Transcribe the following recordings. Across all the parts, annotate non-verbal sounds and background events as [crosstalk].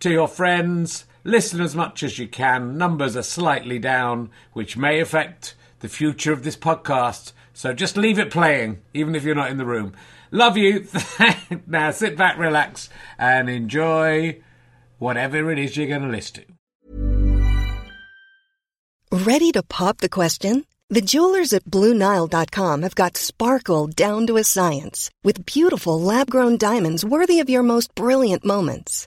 to your friends. Listen as much as you can. Numbers are slightly down, which may affect the future of this podcast. So just leave it playing, even if you're not in the room. Love you. [laughs] now sit back, relax, and enjoy whatever it is you're going to listen to. Ready to pop the question? The jewelers at BlueNile.com have got sparkle down to a science with beautiful lab grown diamonds worthy of your most brilliant moments.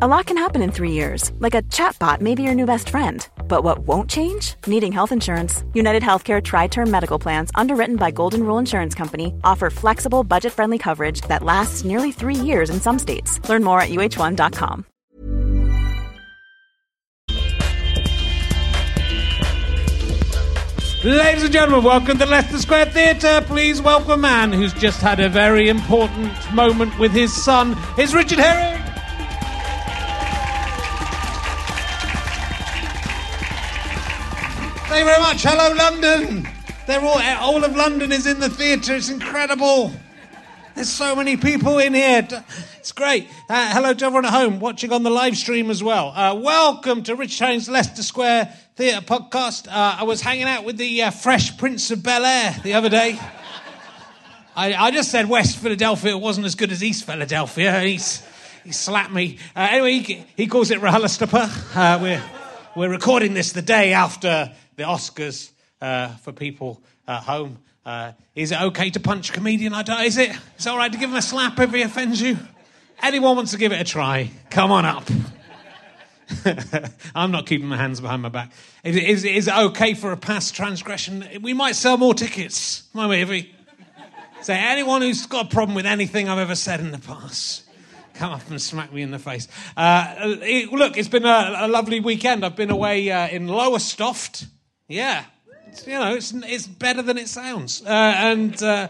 A lot can happen in three years, like a chatbot may be your new best friend. But what won't change? Needing health insurance. United Healthcare Tri Term Medical Plans, underwritten by Golden Rule Insurance Company, offer flexible, budget friendly coverage that lasts nearly three years in some states. Learn more at uh1.com. Ladies and gentlemen, welcome to Leicester Square Theatre. Please welcome a man who's just had a very important moment with his son. It's Richard Herring. Thank you very much. Hello, London. They're all, all of London is in the theatre. It's incredible. There's so many people in here. It's great. Uh, hello to everyone at home watching on the live stream as well. Uh, welcome to Rich Herring's Leicester Square Theatre podcast. Uh, I was hanging out with the uh, Fresh Prince of Bel Air the other day. I, I, just said West Philadelphia wasn't as good as East Philadelphia. He's, he slapped me. Uh, anyway, he, he, calls it RHLSTP. Uh, we're, we're recording this the day after the Oscars uh, for people at home. Uh, is it okay to punch a comedian? I don't. Is it? All right to give him a slap if he offends you? Anyone wants to give it a try? Come on up. [laughs] I'm not keeping my hands behind my back. Is, is, is, it okay for a past transgression? We might sell more tickets, might we? If we say anyone who's got a problem with anything I've ever said in the past, come up and smack me in the face. Uh, it, look, it's been a, a, lovely weekend. I've been away uh, in Lowestoft yeah, it's, you know, it's it's better than it sounds. Uh, and uh,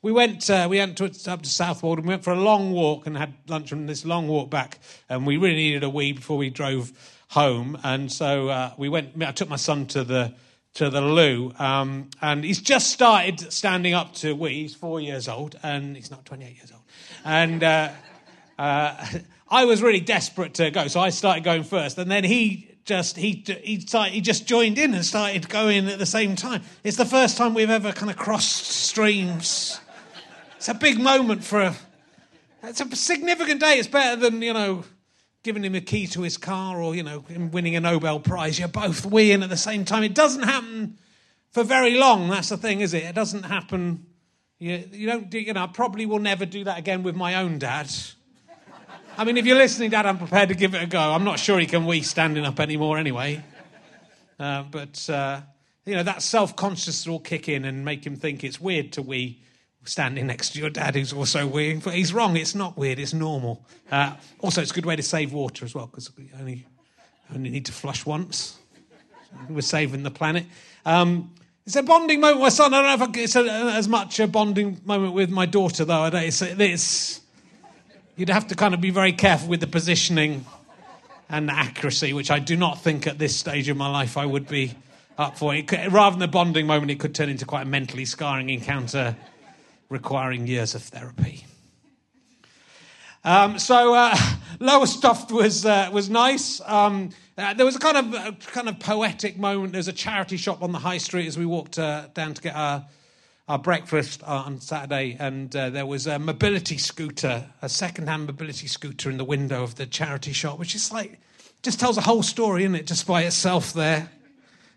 we went uh, we went to, up to Southwold and we went for a long walk and had lunch on this long walk back. And we really needed a wee before we drove home. And so uh, we went. I took my son to the to the loo, um, and he's just started standing up to wee. He's four years old, and he's not 28 years old. And uh, uh, [laughs] I was really desperate to go, so I started going first, and then he just he he started, he just joined in and started going at the same time. It's the first time we've ever kind of crossed streams. It's a big moment for a. It's a significant day. It's better than you know giving him a key to his car or you know him winning a Nobel Prize. You're both weeing at the same time. It doesn't happen for very long. That's the thing, is it? It doesn't happen. You, you don't do, you know. I probably will never do that again with my own dad. I mean, if you're listening, Dad, I'm prepared to give it a go. I'm not sure he can wee standing up anymore anyway. Uh, but, uh, you know, that self consciousness will kick in and make him think it's weird to wee standing next to your dad who's also weeing. But he's wrong. It's not weird. It's normal. Uh, also, it's a good way to save water as well because we only, only need to flush once. We're saving the planet. Um, it's a bonding moment with my son. I don't know if it's a, as much a bonding moment with my daughter, though. It's, it's, you'd have to kind of be very careful with the positioning and the accuracy, which I do not think at this stage of my life I would be up for. Could, rather than a bonding moment, it could turn into quite a mentally scarring encounter requiring years of therapy. Um, so uh, [laughs] Lowestoft was uh, was nice. Um, uh, there was a kind of a kind of poetic moment. There's a charity shop on the high street as we walked uh, down to get our our breakfast on Saturday, and uh, there was a mobility scooter, a second-hand mobility scooter in the window of the charity shop, which is like just tells a whole story, isn't it? Just by itself there.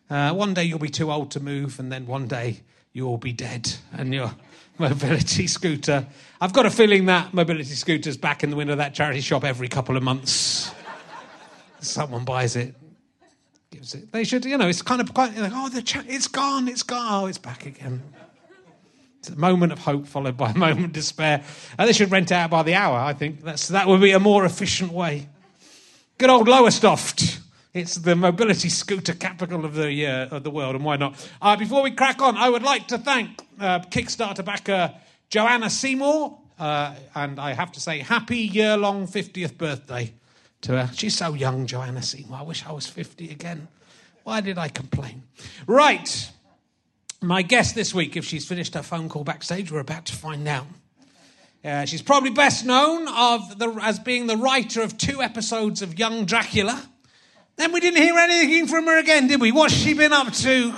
Uh, one day you'll be too old to move, and then one day you'll be dead, and your [laughs] mobility scooter. I've got a feeling that mobility scooter's back in the window of that charity shop every couple of months. Someone buys it, gives it. They should, you know, it's kind of quite like, oh, the cha- it's gone, it's gone, oh, it's back again. Moment of hope followed by a [laughs] moment of despair. And they should rent out by the hour, I think. That's, that would be a more efficient way. Good old Lowestoft. It's the mobility scooter capital of the, uh, of the world, and why not? Uh, before we crack on, I would like to thank uh, Kickstarter backer Joanna Seymour, uh, and I have to say, happy year long 50th birthday to her. She's so young, Joanna Seymour. I wish I was 50 again. Why did I complain? Right. My guest this week, if she's finished her phone call backstage, we're about to find out. Uh, she's probably best known of the, as being the writer of two episodes of Young Dracula. Then we didn't hear anything from her again, did we? What's she been up to?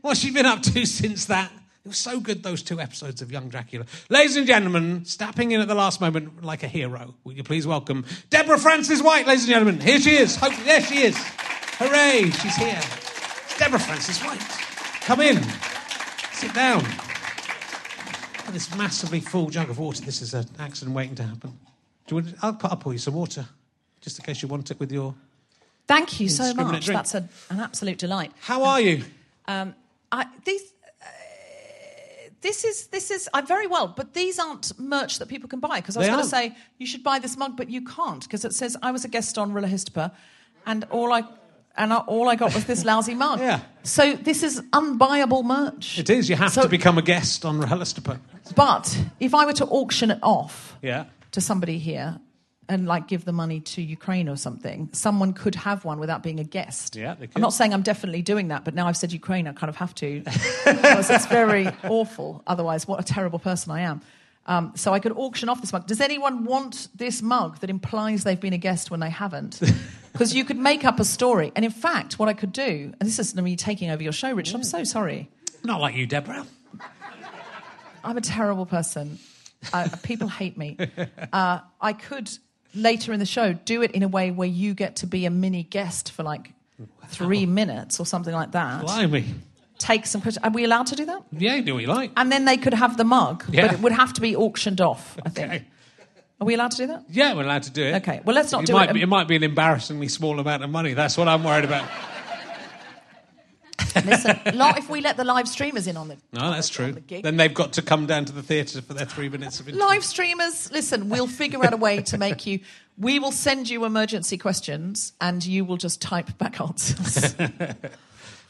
What's she been up to [laughs] since that? It was so good, those two episodes of Young Dracula. Ladies and gentlemen, stepping in at the last moment like a hero, will you please welcome Deborah Frances-White, ladies and gentlemen. Here she is. Hope, there she is. Hooray, she's here. Deborah Frances-White. Come in. Sit down. Oh, this massively full jug of water. This is an accident waiting to happen. Do you want, I'll, put, I'll pour you some water, just in case you want it with your. Thank you so much. drink. That's a, an absolute delight. How are you? Um, I, these, uh, this is this is I'm very well, but these aren't merch that people can buy because I was going to say you should buy this mug, but you can't because it says I was a guest on RHLSTP, and all I and I, all I got was this lousy mug. Yeah. So this is unbuyable merch. It is. You have So- to become a guest on RHLSTP. But if I were to auction it off Yeah. to somebody here and like give the money to Ukraine or something, someone could have one without being a guest. Yeah, they could. I'm not saying I'm definitely doing that, but now I've said Ukraine, I kind of have to because it's very [laughs] awful. Otherwise, what a terrible person I am. Um, so I could auction off this mug. Does anyone want this mug that implies they've been a guest when they haven't? [laughs] Because you could make up a story. And in fact, what I could do, and this is me taking over your show, Richard, I'm so sorry. Not like you, Deborah. I'm a terrible person. Uh, people hate me. Uh, I could later in the show do it in a way where you get to be a mini guest for like three minutes or something like that. Blimey. Take some. questions. Are we allowed to do that? Yeah, do what you like. And then they could have the mug, Yeah. but it would have to be auctioned off. I think. Okay. Are we allowed to do that? Yeah, we're allowed to do it. Okay, well, let's not it do might it. Be, it might be an embarrassingly small amount of money. That's what I'm worried about. [laughs] Listen, if we let the live streamers in on the No, that's true. the. Then they've got to come down to the theatre for their three minutes of interview. live streamers. Listen, we'll figure out a way to make you. We will send you emergency questions, and you will just type back answers. [laughs]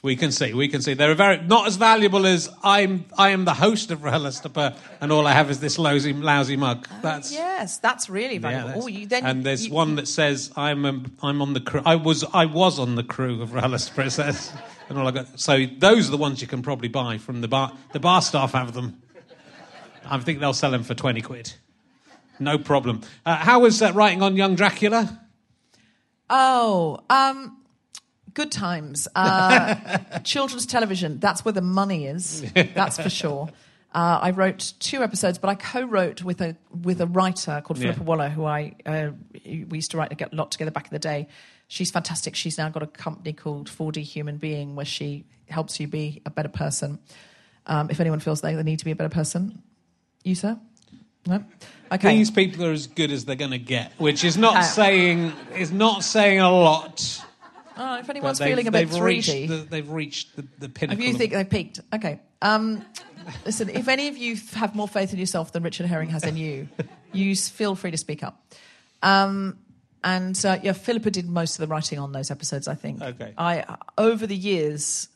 We can see. We can see. They're very not as valuable as I'm. I am the host of RHLSTP, and all I have is this lousy, lousy mug. That's yes, that's really yeah, valuable. that's- oh, you then and there's you- one that says I'm a, I'm on the crew. I was I was on the crew of RHLSTP. It says, [laughs] and all I got. So those are the ones you can probably buy from the bar. The bar staff have them. I think they'll sell them for twenty quid. No problem. Uh, how was uh, writing on Young Dracula? Oh, um, good times. Uh, [laughs] children's television. That's where the money is. That's for sure. [laughs] Uh, I wrote two episodes, but I co-wrote with a with a writer called Yeah. Philippa Waller, who I uh, we used to write a lot together back in the day. She's fantastic. She's now got a company called 4D Human Being, where she helps you be a better person. Um, if anyone feels they, they need to be a better person, you sir, no, okay. These people are as good as they're going to get, which is not Uh, saying is not saying a lot. Oh, if anyone's feeling a bit they've 3D, reached the, they've reached the, the pinnacle. If you think they've peaked, okay. Um, listen, if any of you have more faith in yourself than Richard Herring has in you, [laughs] you feel free to speak up. Um, and uh, yeah, Philippa did most of the writing on those episodes. I think. Okay. I over the years,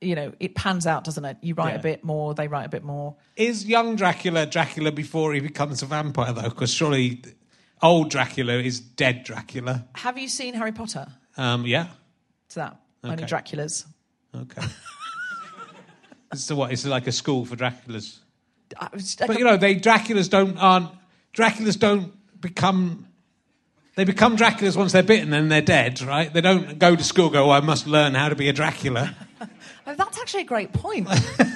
you know, it pans out, doesn't it? You write Yeah. a bit more, they write a bit more. Is young Dracula Dracula before he becomes a vampire, though? Because surely old Dracula is dead Dracula. Have you seen Harry Potter? Um, yeah. It's that only Draculas. Okay. [laughs] so what? It's like a school for Draculas. I But you know, they Draculas don't aren't Draculas don't become. They become Draculas once they're bitten and they're dead, right? They don't go to school, go, oh, I must learn how to be a Dracula. [laughs] Oh, that's actually a great point.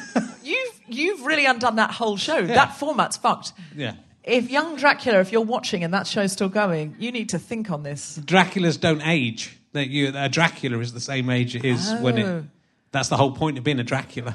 [laughs] you've you've really undone that whole show. That format's fucked. Yeah. If young Dracula, if you're watching and that show's still going, you need to think on this. Draculas don't age. That you, a Dracula is the same age it is when Oh. it. That's the whole point of being a Dracula.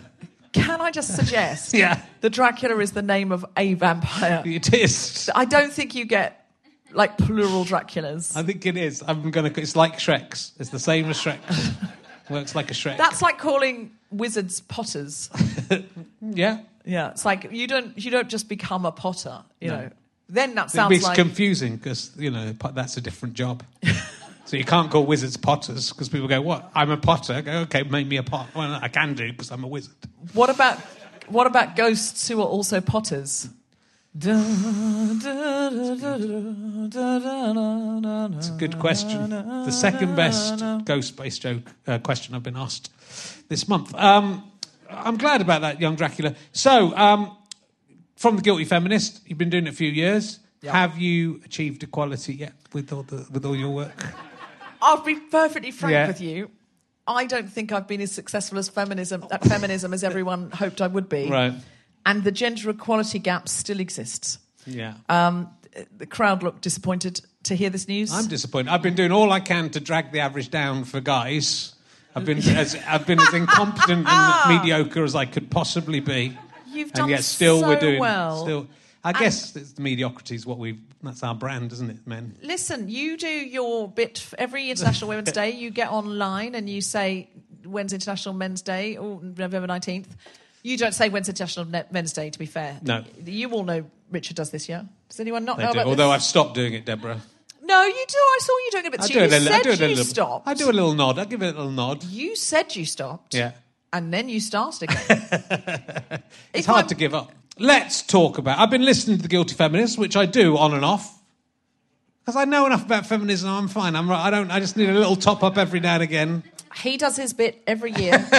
Can I just suggest [laughs] Yeah. that Dracula is the name of a vampire? It is. I don't think you get like plural Draculas. I think it is. I'm gonna. It's like Shrek's. It's the same as Shrek's. [laughs] Works like a Shrek. That's like calling wizards potters. [laughs] yeah. Yeah, it's like you don't you don't just become a potter, you No. know. Then that sounds makes like confusing because you know that's a different job. So you can't call wizards potters because people go, "What? I'm a potter." I go, "Okay, make me a pot." Well, I can do because I'm a wizard. what about what about ghosts who are also potters? It's a good question. The second best ghost-based joke uh, question I've been asked this month. Um, I'm glad about that, young Dracula. So, um, from the guilty feminist, you've been doing it a few years. Yeah. Have you achieved equality yet with all the with all your work? I'll be perfectly frank Yeah. with you. I don't think I've been as successful as feminism at feminism as everyone hoped I would be. Right. And the gender equality gap still exists. Yeah. Um, the crowd looked disappointed to hear this news. I'm disappointed. I've been doing all I can to drag the average down for guys. I've been as I've been as incompetent and [laughs] mediocre as I could possibly be. You've and done yet still so we're doing well. still I guess it's the mediocrity is what we that's our brand, isn't it, men? Listen, you do your bit every International Women's Day. You get online and you say, "When's International Men's Day?" or November nineteenth. You don't say when's International Men's Day. To be fair, No. You all know Richard does this, yeah. Does anyone not They know do. about Although I've stopped doing it, Deborah. No, you do. I saw you doing a bit. I do you it a little I do it a you little stopped. I do a little nod. I give it a little nod. You said you stopped. Yeah. And then you started again. [laughs] It's hard to give up. Let's talk about. I've been listening to the Guilty Feminists, which I do on and off, because I know enough about feminism. I'm fine. I'm right. I don't. I just need a little top up every now and again. He does his bit every year. [laughs]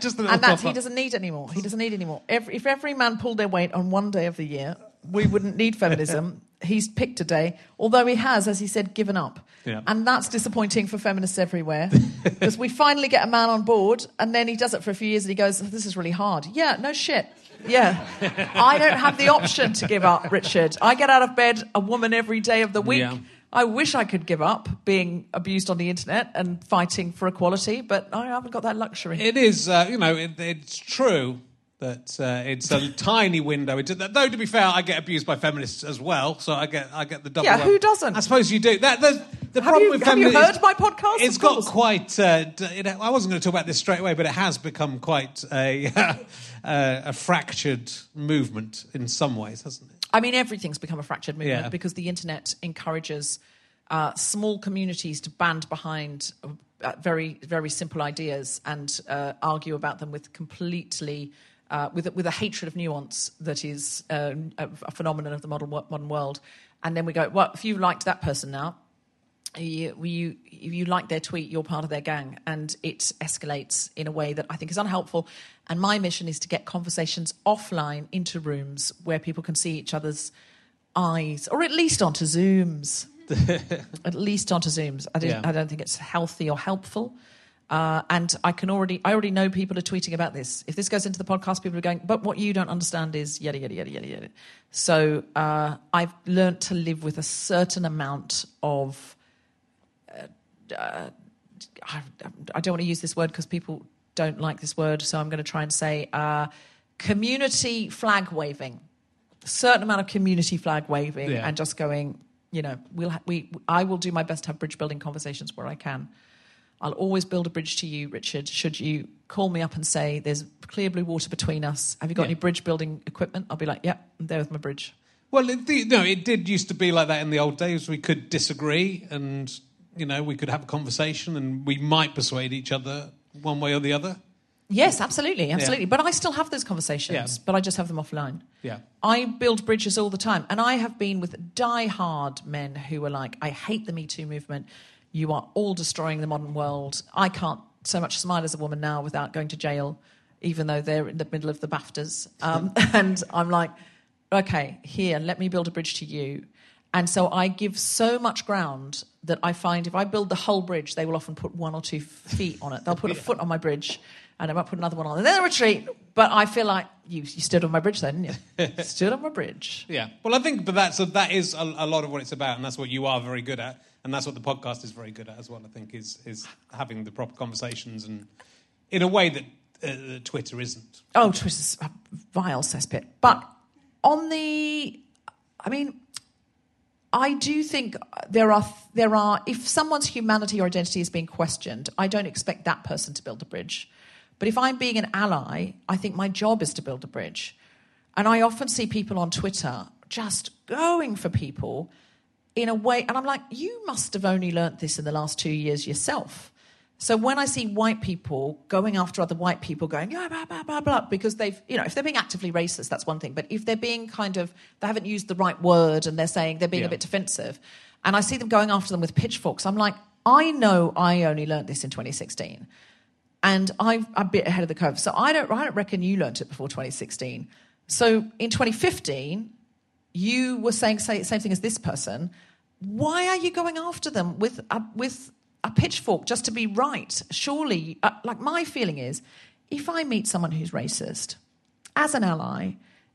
just a little and that's top he up. doesn't need anymore. He doesn't need anymore. Every, if every man pulled their weight on one day of the year, we wouldn't need feminism. [laughs] He's picked a day, although he has, as he said, given up. Yeah. And that's disappointing for feminists everywhere [laughs] because we finally get a man on board, and then he does it for a few years, and he goes, "This is really hard." Yeah, no shit. Yeah, I don't have the option to give up, Richard. I get out of bed a woman every day of the week. Yeah. I wish I could give up being abused on the internet and fighting for equality, but I haven't got that luxury. It is, uh, you know, it, it's true that uh, it's a tiny window into that. Though, to be fair, I get abused by feminists as well, so I get I get the double. Yeah, who doesn't? I suppose you do. That the, the problem you- with have you heard my podcast? It's got quite. Uh, it, I wasn't going to talk about this straight away, but it has become quite a [laughs] uh, a fractured movement in some ways, hasn't it? I mean, everything's become a fractured movement Yeah. because the internet encourages uh, small communities to band behind uh, very, very simple ideas and uh, argue about them with completely. Uh, with, a- with a hatred of nuance that is uh, a, phenomenon of the modern, modern world. And then we go, well, if you liked that person now, you, you, if you like their tweet, you're part of their gang. And it escalates in a way that I think is unhelpful. And my mission is to get conversations offline into rooms where people can see each other's eyes, or at least onto Zooms. [laughs] at least onto Zooms. I, don't- Yeah. I don't think it's healthy or helpful. Uh, and I can already, I already know people are tweeting about this. If this goes into the podcast, people are going, but what you don't understand is yada yada yada yada yada. So uh, I've learnt to live with a certain amount of I, I don't want to use this word because people don't like this word, so I'm going to try and say uh, community flag waving. A certain amount of community flag waving, Yeah. and just going, you know, we'll ha- we I will do my best to have bridge building conversations where I can. I'll always build a bridge to you, Richard. Should you call me up and say there's clear blue water between us? Have you got Yeah. any bridge building equipment? I'll be like, yeah, I'm there with my bridge. Well, it, the, no, it did used to be like that in the old days. We could disagree, and you know, we could have a conversation, and we might persuade each other one way or the other. Yes, absolutely, absolutely. But I still have those conversations, Yeah. but I just have them offline. Yeah. I build bridges all the time. And I have been with die-hard men who are like, I hate the Me Too movement. You are all destroying the modern world. I can't so much smile as a woman now without going to jail, even though they're in the middle of the BAFTAs. Um, [laughs] and I'm like, okay, here, let me build a bridge to you. And so I give so much ground that I find if I build the whole bridge, they will often put one or two feet on it. They'll put a [laughs] foot on my bridge and I might put another one on, and then they retreat. But I feel like you, you stood on my bridge then, didn't you? [laughs] stood on my bridge. Yeah. Well, I think, but that's a, that is a, a lot of what it's about, and that's what you are very good at, and that's what the podcast is very good at as well. I think is is having the proper conversations and in a way that uh, Twitter isn't. Oh, Twitter's a vile cesspit. But on the, I mean, I do think there are there are if someone's humanity or identity is being questioned, I don't expect that person to build a bridge. But if I'm being an ally, I think my job is to build a bridge. And I often see people on Twitter just going for people in a way, and I'm like, you must have only learnt this in the last two years yourself. So when I see white people going after other white people, going yeah, blah blah blah blah, because they've, you know, if they're being actively racist, that's one thing. But if they're being kind of, they haven't used the right word, and they're saying they're being Yeah. a bit defensive, and I see them going after them with pitchforks, I'm like, I know I only learnt this in 2016 and I'm a bit ahead of the curve. So I don't, I don't reckon you learnt it before 2016. So in 2015, you were saying say, same thing as this person. Why are you going after them with a, with a pitchfork just to be right? Surely, uh, like my feeling is, if I meet someone who's racist, as an ally,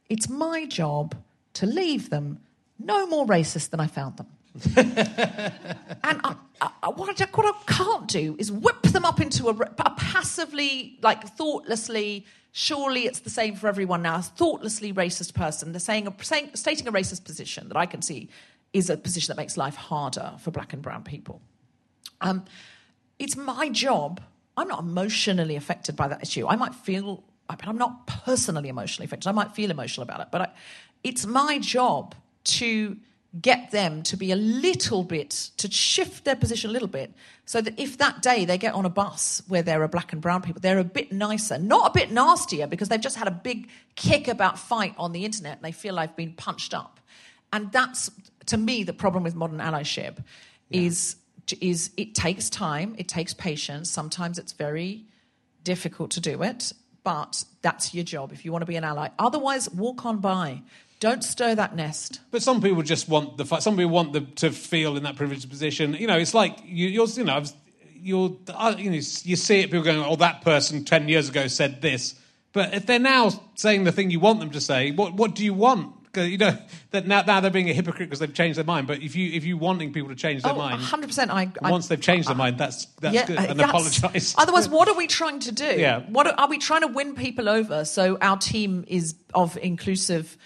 it's my job to leave them no more racist than I found them. [laughs] And I, I, what, I, what I can't do is whip them up into a, a passively, like thoughtlessly, surely it's the same for everyone now, a thoughtlessly racist person. They're saying, saying, stating a racist position that I can see is a position that makes life harder for black and brown people. Um, it's my job. I'm not emotionally affected by that issue. I might feel, I mean, I'm not personally emotionally affected. I might feel emotional about it, but I, it's my job to get them to be a little bit, to shift their position a little bit, so that if that day they get on a bus where there are black and brown people, they're a bit nicer, not a bit nastier, because they've just had a big kick about fight on the internet and they feel they've been punched up. And that's, to me, the problem with modern allyship is, is it takes time, it takes patience. Sometimes it's very difficult to do it, but that's your job if you want to be an ally. Otherwise, walk on by. Don't stir that nest. But some people just want the. Some people want the, to feel in that privileged position. You know, it's like you, you're. You know, you're. You know, you see it. People going, "Oh, that person ten years ago said this." But if they're now saying the thing you want them to say, what what do you want? You know [laughs] that now, now they're being a hypocrite because they've changed their mind. But if you if you wanting people to change their Oh, mind, 100%. I, I, once they've changed their mind, that's that's yeah, good. And apologise. [laughs] Otherwise, [laughs] what are we trying to do? Yeah. What are, are we trying to win people over so our team is of inclusive,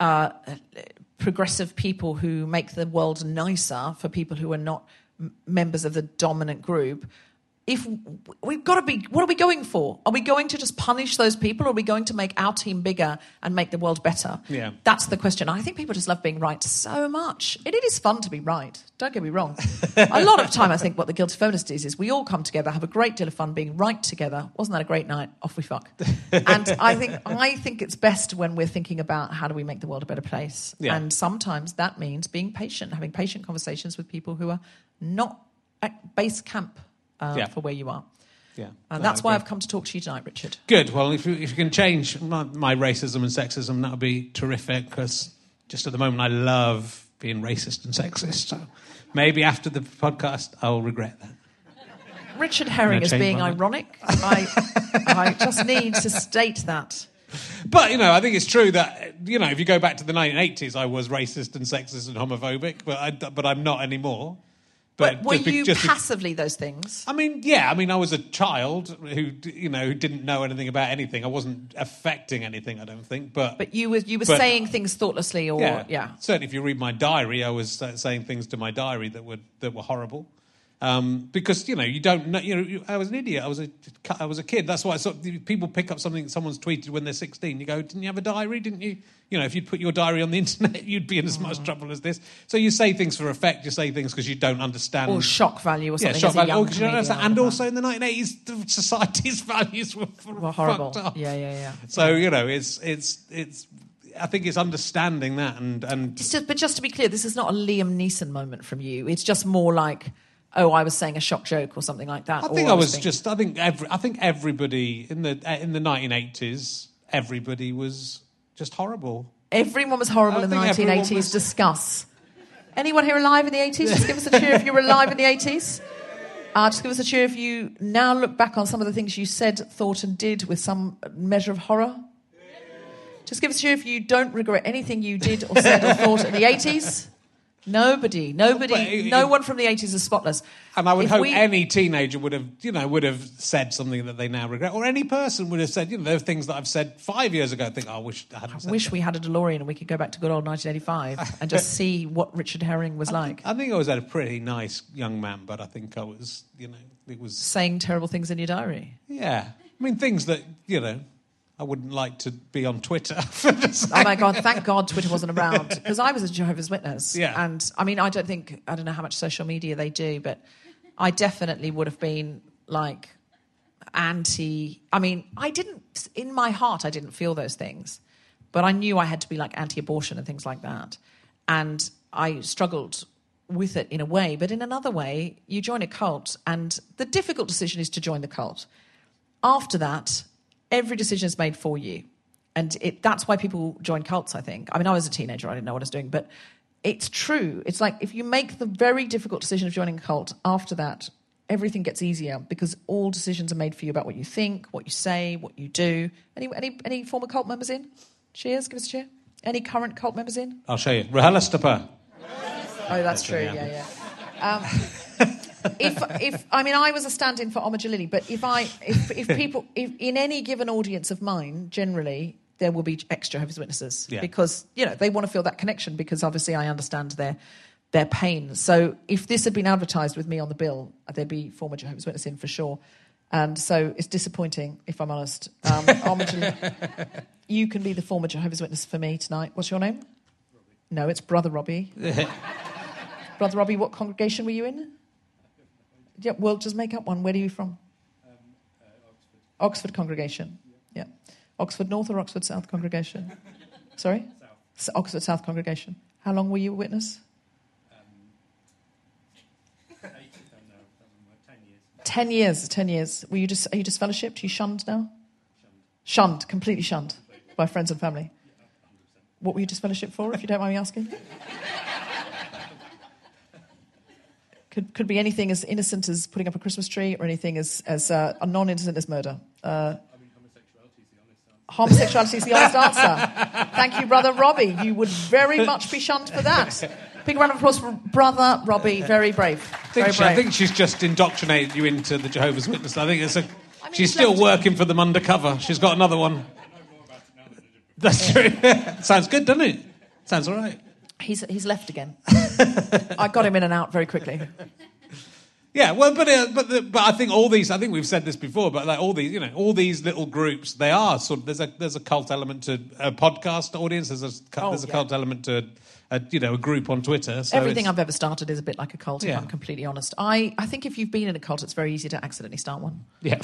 uh, progressive people who make the world nicer for people who are not members of the dominant group? If we've got to be, what are we going for? Are we going to just punish those people, or are we going to make our team bigger and make the world better? Yeah. That's the question. I think people just love being right so much. And it is fun to be right. Don't get me wrong. [laughs] a lot of time, I think what the Guilty Feminist is, is we all come together, have a great deal of fun being right together. Wasn't that a great night? Off we fuck. [laughs] and I think, I think it's best when we're thinking about how do we make the world a better place. Yeah. And sometimes that means being patient, having patient conversations with people who are not at base camp uh, Yeah. for where you are. yeah, And that's why. I've come to talk to you tonight, Richard. Good. Well, if you, if you can change my, my racism and sexism, that would be terrific because just at the moment I love being racist and sexist. So maybe after the podcast, I'll regret that. Richard Herring is being ironic. I, I just need to state that. But, you know, I think it's true that, you know, if you go back to the 1980s, I was racist and sexist and homophobic, but, I, but I'm not anymore. But, were just be- you be- passively those things? I mean, yeah. I mean, I was a child who, you know, who didn't know anything about anything. I wasn't affecting anything. I don't think. But But you were you were But- saying things thoughtlessly, or yeah, yeah. Certainly, if you read my diary, I was uh, saying things to my diary that were that were horrible. Um, because you know you don't know. You know, you- I was an idiot. I was a I was a kid. That's why I sort of- people pick up something someone's tweeted when they're sixteen. You go, didn't you have a diary? Didn't you? You know, if you'd put your diary on the [laughs] internet, you'd be in as Mm. much trouble as this. So you say things for effect. You say things because you don't understand. or shock value, or yeah, shock value. 'cause you don't understand. And also in the 1980s, the [laughs] society's [laughs] values were, were horrible. Yeah, yeah, yeah. So you know, it's it's it's. I think it's understanding that and and just, but just to be clear, this is not a Liam Neeson moment from you. It's just more like, oh, I was saying a shock joke or something like that. I or think I was just. I think every. I think everybody in the in the 1980s, everybody was just horrible. everyone was horrible in the 1980s. was- Discuss. Anyone here alive in the 80s? Just give us a cheer if you were alive in the 80s. Uh, just give us a cheer if you now look back on some of the things you said, thought, and did with some measure of horror. Just give us a cheer if you don't regret anything you did or said or thought in the 80s. Nobody, nobody, it- no one from the 80s is spotless. And I would If hope we- any teenager would have, you know, would have said something that they now regret, or any person would have said, you know, there are things that I've said five years ago. I think, oh, I wish I hadn't said. wish that." we had a DeLorean and we could go back to good old 1985 [laughs] and just see what Richard Herring was like. I think I was a pretty nice young man, but I think I was, you know, it was, Saying terrible things in your diary. yeah. I mean, things that, you know, I wouldn't like to be on Twitter. [laughs] for Oh my God, thank God Twitter wasn't around because I was a Jehovah's Witness. Yeah. And I mean, I don't think, I don't know how much social media they do, but I definitely would have been like anti. I mean, I didn't, in my heart, I didn't feel those things, but I knew I had to be like anti abortion and things like that. And I struggled with it in a way, but in another way, you join a cult, and the difficult decision is to join the cult. After that, every decision is made for you. And it, that's why people join cults, I think. I mean, I was a teenager, I didn't know what I was doing, but it's true. It's like if you make the very difficult decision of joining a cult, after that, everything gets easier because all decisions are made for you about what you think, what you say, what you do. Any, any, any former cult members in? Cheers, give us a cheer. Any current cult members in? I'll show you. RHLSTP. Oh, that's true. yeah. Yeah, yeah. Um, if, if I mean, I was a stand-in for Omid Djalili, but if I, if, if [laughs] people, if in any given audience of mine, generally there will be extra Jehovah's Witnesses Yeah. because you know they want to feel that connection because obviously I understand their their pain. So if this had been advertised with me on the bill, there'd be former Jehovah's Witness in for sure. And so it's disappointing, if I'm honest. Um, Omid [laughs] you can be the former Jehovah's Witness for me tonight. What's your name? No, it's Brother Robbie. [laughs] Brother Robbie, what congregation were you in? Yeah, well, just make up one. Where are you from? Oxford congregation. Yeah. Oxford North or Oxford South congregation? [laughs] Sorry? S- Oxford South congregation. How long were you a witness? Ten years. Ten years. Were you just are you just fellowshipped? You shunned now? Shunned, completely shunned by friends and family. What were you just fellowship for, if you don't mind me asking? [laughs] Could, could be anything as innocent as putting up a Christmas tree or anything as, as uh, non innocent as murder. Uh, homosexuality is the honest answer. Homosexuality is the honest answer. Thank you, Brother Robbie. You would very much be shunned for that. Big round of applause for Brother Robbie. Very brave. I Very think, she, I think she's just indoctrinated you into the Jehovah's Witness. I think it's a. mean, she's still working for them undercover. She's got another one. That's true. [laughs] Sounds good, doesn't it? Sounds all right. He's, he's left again. [laughs] I got him in and out very quickly. Yeah, well, but uh, but the, but I think all these. I think we've said this before, but like all these, you know, all these little groups, they are sort of. There's a there's a cult element to a podcast audience. There's a Oh, there's a yeah. cult element to a, you know a group on Twitter. So Everything I've ever started is a bit like a cult, if I'm completely honest. I, I think if you've been in a cult, it's very easy to accidentally start one. yeah.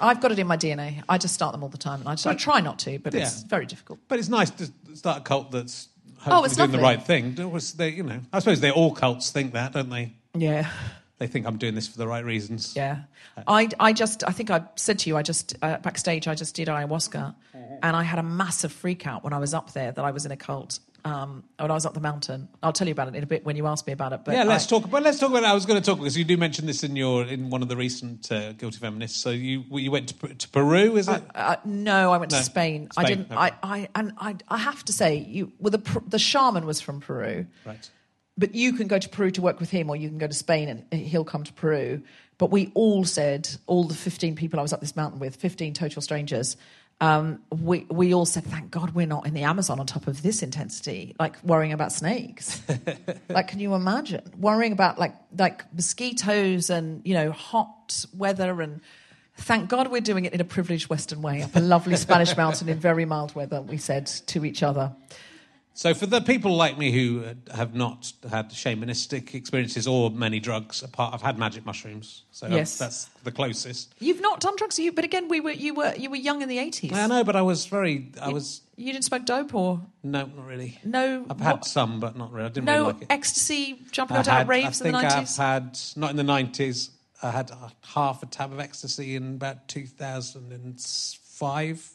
I've got it in my DNA. I just start them all the time. And I, just, I try not to, but it's very difficult. But it's nice to start a cult that's Oh, it's doing the right thing. It was they, you know, I suppose they all cults think that, don't they? Yeah. They think I'm doing this for the right reasons. Yeah. I, I just, I think I said to you, I just, uh, backstage, I just did ayahuasca and I had a massive freak out when I was up there that I was in a cult. Um, when I was up the mountain. I'll tell you about it in a bit when you ask me about it. But yeah, let's I- talk. But let's talk about. It. I was going to talk because you do mention this in your in one of the recent uh, guilty feminists. So you you went to, to Peru, is it? Uh, no, I went No. to Spain. I didn't. okay. I, I and I, I have to say, you well, the the shaman was from Peru, right. but you can go to Peru to work with him, or you can go to Spain and he'll come to Peru. But we all said, all the fifteen people I was up this mountain with, fifteen total strangers. Um, we we all said, thank God we're not in the Amazon on top of this intensity, like worrying about snakes. [laughs] like, can you imagine worrying about like like mosquitoes and you know hot weather and Thank God we're doing it in a privileged Western way, up a lovely Spanish mountain in very mild weather, we said to each other. So for the people like me who have not had shamanistic experiences or many drugs, apart, I've had magic mushrooms. So Yes. that's the closest. You've not done drugs, you, but again, we were, you, were, you were young in the 80s. I know, but I was very. I was You didn't smoke dope or no, not really. no, I've had what- some, but not really. I didn't no really like it. ecstasy jumping out at raves I in the think 90s? I've had not in the nineties. I had half a tab of ecstasy in about two thousand and five.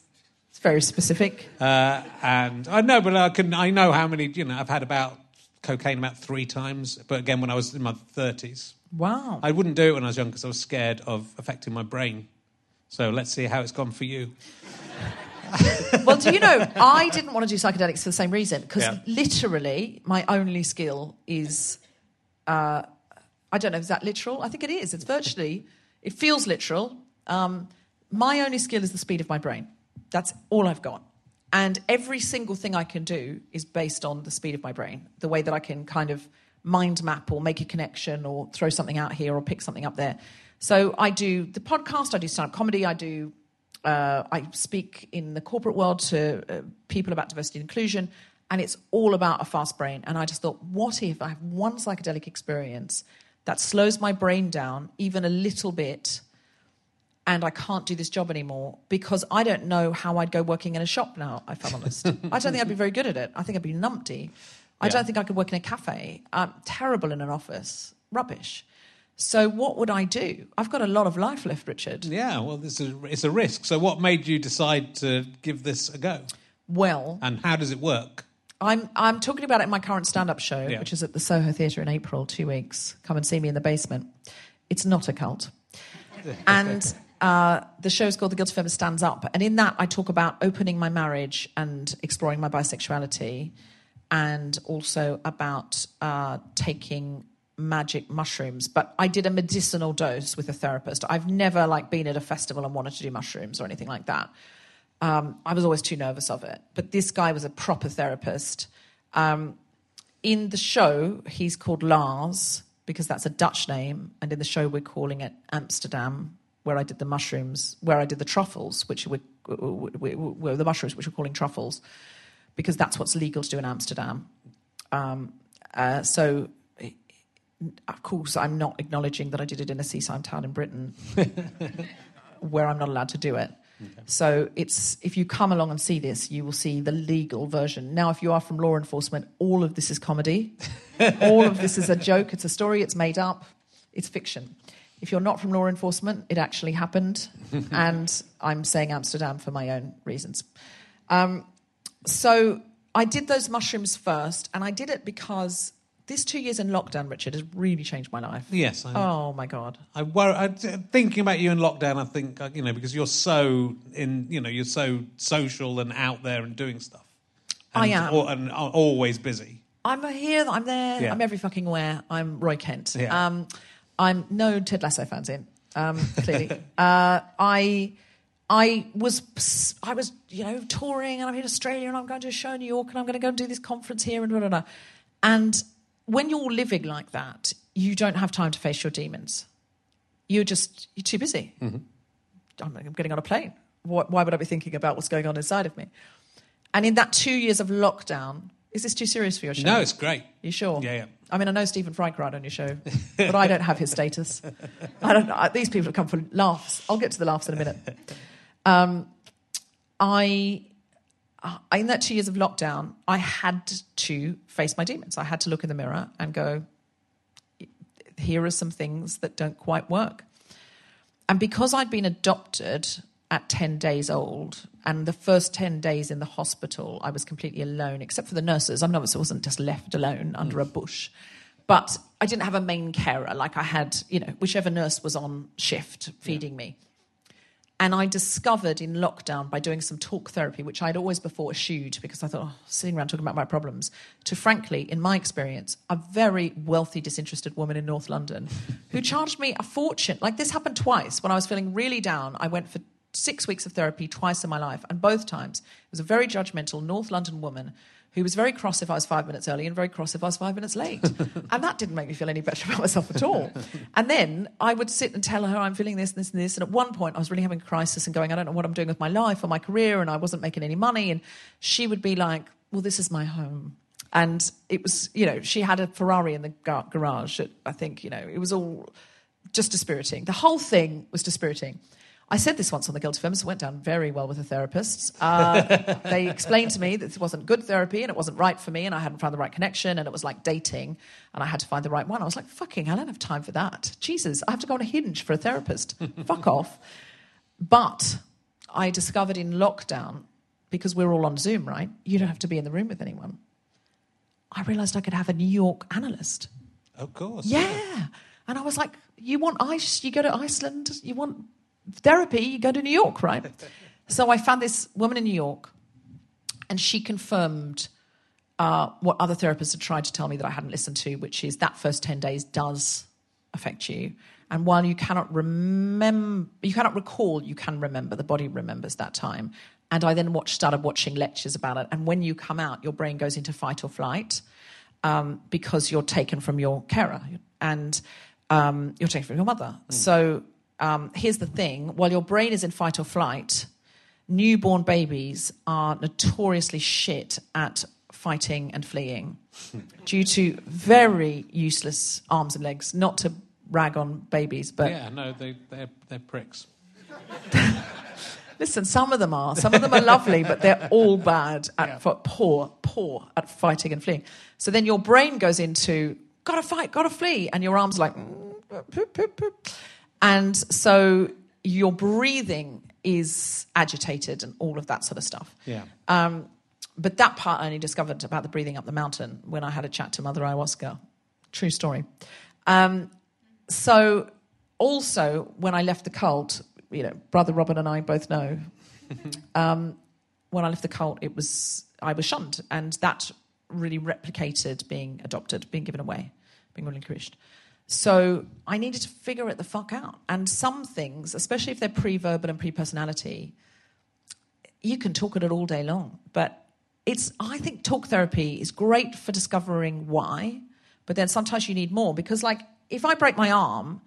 Very specific. Uh, and I know, but I can. I know how many. You know, I've had about cocaine about three times, but again when I was in my thirties. Wow. I wouldn't do it when I was young because I was scared of affecting my brain. So let's see how it's gone for you. [laughs] well, do you know, I didn't want to do psychedelics for the same reason because Yeah. literally my only skill is, uh, I don't know, is that literal? I think it is. It's virtually, it feels literal. Um, my only skill is the speed of my brain. That's all I've got. And every single thing I can do is based on the speed of my brain, the way that I can kind of mind map or make a connection or throw something out here or pick something up there. So I do the podcast, I do stand up comedy, I do uh, I speak in the corporate world to uh, people about diversity and inclusion, and it's all about a fast brain. And I just thought, what if I have one psychedelic experience that slows my brain down even a little bit, and I can't do this job anymore because I don't know how I'd go working in a shop now, if I'm honest. [laughs] I don't think I'd be very good at it. I think I'd be numpty. I Yeah. don't think I could work in a cafe. I'm terrible in an office. Rubbish. So what would I do? I've got a lot of life left, Richard. Yeah, well, this is it's a risk. So, what made you decide to give this a go, Well, and how does it work? I'm I'm talking about it in my current stand-up show, Yeah. which is at the Soho Theatre in April, two weeks. Come and see me in the basement. It's not a cult, [laughs] and uh, the show's called The Guilty Feminist Stands Up, and in that I talk about opening my marriage and exploring my bisexuality, and also about uh, taking magic mushrooms. But I did a medicinal dose with a therapist. I've never like been at a festival and wanted to do mushrooms or anything like that. Um, I was always too nervous of it. But this guy was a proper therapist. Um, in the show, he's called Lars because that's a Dutch name, and in the show, we're calling it Amsterdam, where I did the mushrooms, where I did the truffles, which were, were, were the mushrooms which we're calling truffles, because that's what's legal to do in Amsterdam. Um, uh, so, of course, I'm not acknowledging that I did it in a seaside town in Britain [laughs] where I'm not allowed to do it. So it's if you come along and see this, you will see the legal version. Now, if you are from law enforcement, all of this is comedy. [laughs] all of this is a joke. It's a story. It's made up. It's fiction. If you're not from law enforcement, it actually happened, [laughs] and I'm saying Amsterdam for my own reasons. Um, so I did those mushrooms first, and I did it because this two years in lockdown, Richard, has really changed my life. Yes, I, Oh my god. I worry. I, thinking about you in lockdown, I think uh, you know because you're so in, you know, you're so social and out there and doing stuff. And, I am. al- and al- always busy. I'm here, I'm there, Yeah. I'm every fucking where. I'm Roy Kent. Yeah. Um, I'm no Ted Lasso fans in, um, clearly. [laughs] uh, I I was I was you know touring and I'm in Australia and I'm going to a show in New York and I'm going to go and do this conference here and blah blah blah. And when you're living like that, you don't have time to face your demons. You're just you're too busy. I'm, I'm getting on a plane. Why, why would I be thinking about what's going on inside of me? And in that two years of lockdown, is this too serious for your show? No, it's great. You sure? Yeah, yeah. I mean, I know Stephen Fry cried on your show, but I don't have his status. I don't. I, these people have come for laughs. I'll get to the laughs in a minute. Um, I, I, in that two years of lockdown, I had to face my demons. I had to look in the mirror and go, here are some things that don't quite work. And because I'd been adopted at 10 days old, and the first 10 days in the hospital, I was completely alone, except for the nurses. I know I wasn't just left alone under a bush. But I didn't have a main carer. Like I had, you know, whichever nurse was on shift feeding me. And I discovered in lockdown by doing some talk therapy, which I'd always before eschewed because I thought, oh, sitting around talking about my problems, to frankly, in my experience, a very wealthy, disinterested woman in North London who charged me a fortune. Like this happened twice when I was feeling really down. I went for six weeks of therapy twice in my life, and both times it was a very judgmental North London woman who was very cross if I was five minutes early and very cross if I was five minutes late. [laughs] and that didn't make me feel any better about myself at all. And then I would sit and tell her I'm feeling this, this, and this. And at one point, I was really having a crisis and going, I don't know what I'm doing with my life or my career, and I wasn't making any money. And she would be like, Well, this is my home. And it was, you know, she had a Ferrari in the gar- garage. At, I think, you know, it was all just dispiriting. The whole thing was dispiriting. I said this once on the Guilty Feminist. It went down very well with the therapists. Uh, [laughs] they explained to me that this wasn't good therapy and it wasn't right for me, and I hadn't found the right connection, and it was like dating, and I had to find the right one. I was like, fucking, I don't have time for that. Jesus, I have to go on a hinge for a therapist. [laughs] Fuck off. But I discovered in lockdown, because we're all on Zoom, right? You don't have to be in the room with anyone. I realized I could have a New York analyst. Of course. Yeah. And I was like, you want ice, you go to Iceland. You want therapy, you go to New York, right? [laughs] so I found this woman in New York, and she confirmed uh, what other therapists had tried to tell me that I hadn't listened to, which is that first 10 days does affect you. And while you cannot remember, you cannot recall, you can remember. The body remembers that time. And I then watched, started watching lectures about it. And when you come out, your brain goes into fight or flight um, because you're taken from your carer and um, you're taken from your mother. Mm. So um, here's the thing: while your brain is in fight or flight, newborn babies are notoriously shit at fighting and fleeing [laughs] due to very useless arms and legs. Not to rag on babies, but yeah, no, they they're, they're pricks. [laughs] Listen, some of them are. Some of them are lovely, but they're all bad at yeah. poor, poor at fighting and fleeing. So then your brain goes into gotta fight, gotta flee, and your arms like, mm, and so your breathing is agitated and all of that sort of stuff. Yeah. Um, but that part I only discovered about the breathing up the mountain when I had a chat to Mother Ayahuasca. True story. Um, so also when I left the cult, you know, brother Robin and I both know. [laughs] um, when I left the cult, it was I was shunned, and that really replicated being adopted, being given away, being relinquished. So I needed to figure it the fuck out. And some things, especially if they're pre-verbal and pre-personality, you can talk at it all day long. But it's I think talk therapy is great for discovering why, but then sometimes you need more because like if I break my arm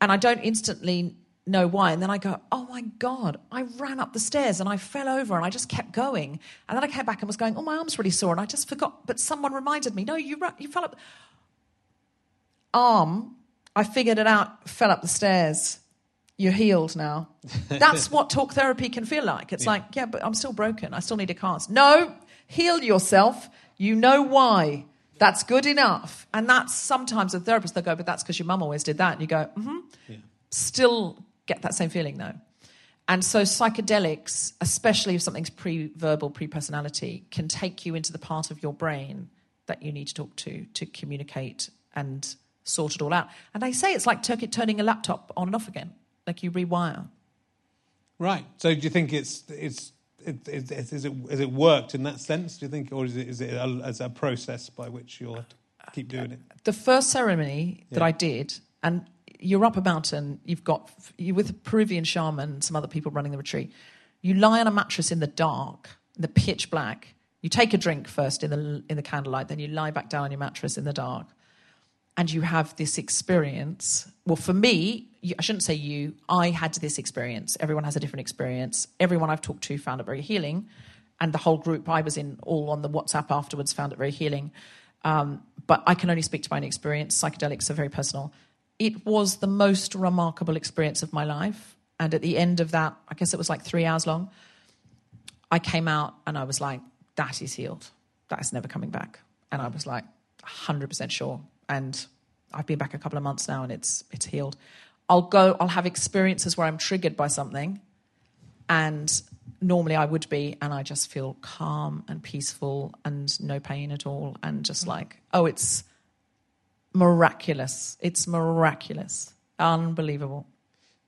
and I don't instantly know why. And then I go, oh my God, I ran up the stairs and I fell over and I just kept going. And then I came back and was going, oh, my arm's really sore. And I just forgot. But someone reminded me, no, you, you fell up. Arm, I figured it out, fell up the stairs. You're healed now. [laughs] That's what talk therapy can feel like. It's yeah. like, yeah, but I'm still broken. I still need a cast. No, heal yourself. You know why. That's good enough. And that's sometimes a therapist, they'll go, but that's because your mum always did that. And you go, mm hmm. Yeah. Still get that same feeling though. And so psychedelics, especially if something's pre-verbal, pre-personality, can take you into the part of your brain that you need to talk to to communicate and sort it all out. And they say it's like turning a laptop on and off again, like you rewire. Right. So do you think it's it's it, it, it, is it it worked in that sense? Do you think, or is it is it a, as a process by which you'll keep doing it? The first ceremony yeah. that I did, and you're up a mountain, you've got, you're with a Peruvian shaman and some other people running the retreat. You lie on a mattress in the dark, in the pitch black. You take a drink first in the, in the candlelight, then you lie back down on your mattress in the dark. And you have this experience. Well, for me, I shouldn't say you, I had this experience. Everyone has a different experience. Everyone I've talked to found it very healing. And the whole group I was in, all on the WhatsApp afterwards, found it very healing. Um, but I can only speak to my own experience. Psychedelics are very personal it was the most remarkable experience of my life. And at the end of that, I guess it was like three hours long, I came out and I was like, that is healed. That is never coming back. And I was like, 100% sure. And I've been back a couple of months now and it's, it's healed. I'll go, I'll have experiences where I'm triggered by something. And normally I would be, and I just feel calm and peaceful and no pain at all. And just mm-hmm. like, oh, it's, miraculous. It's miraculous. Unbelievable.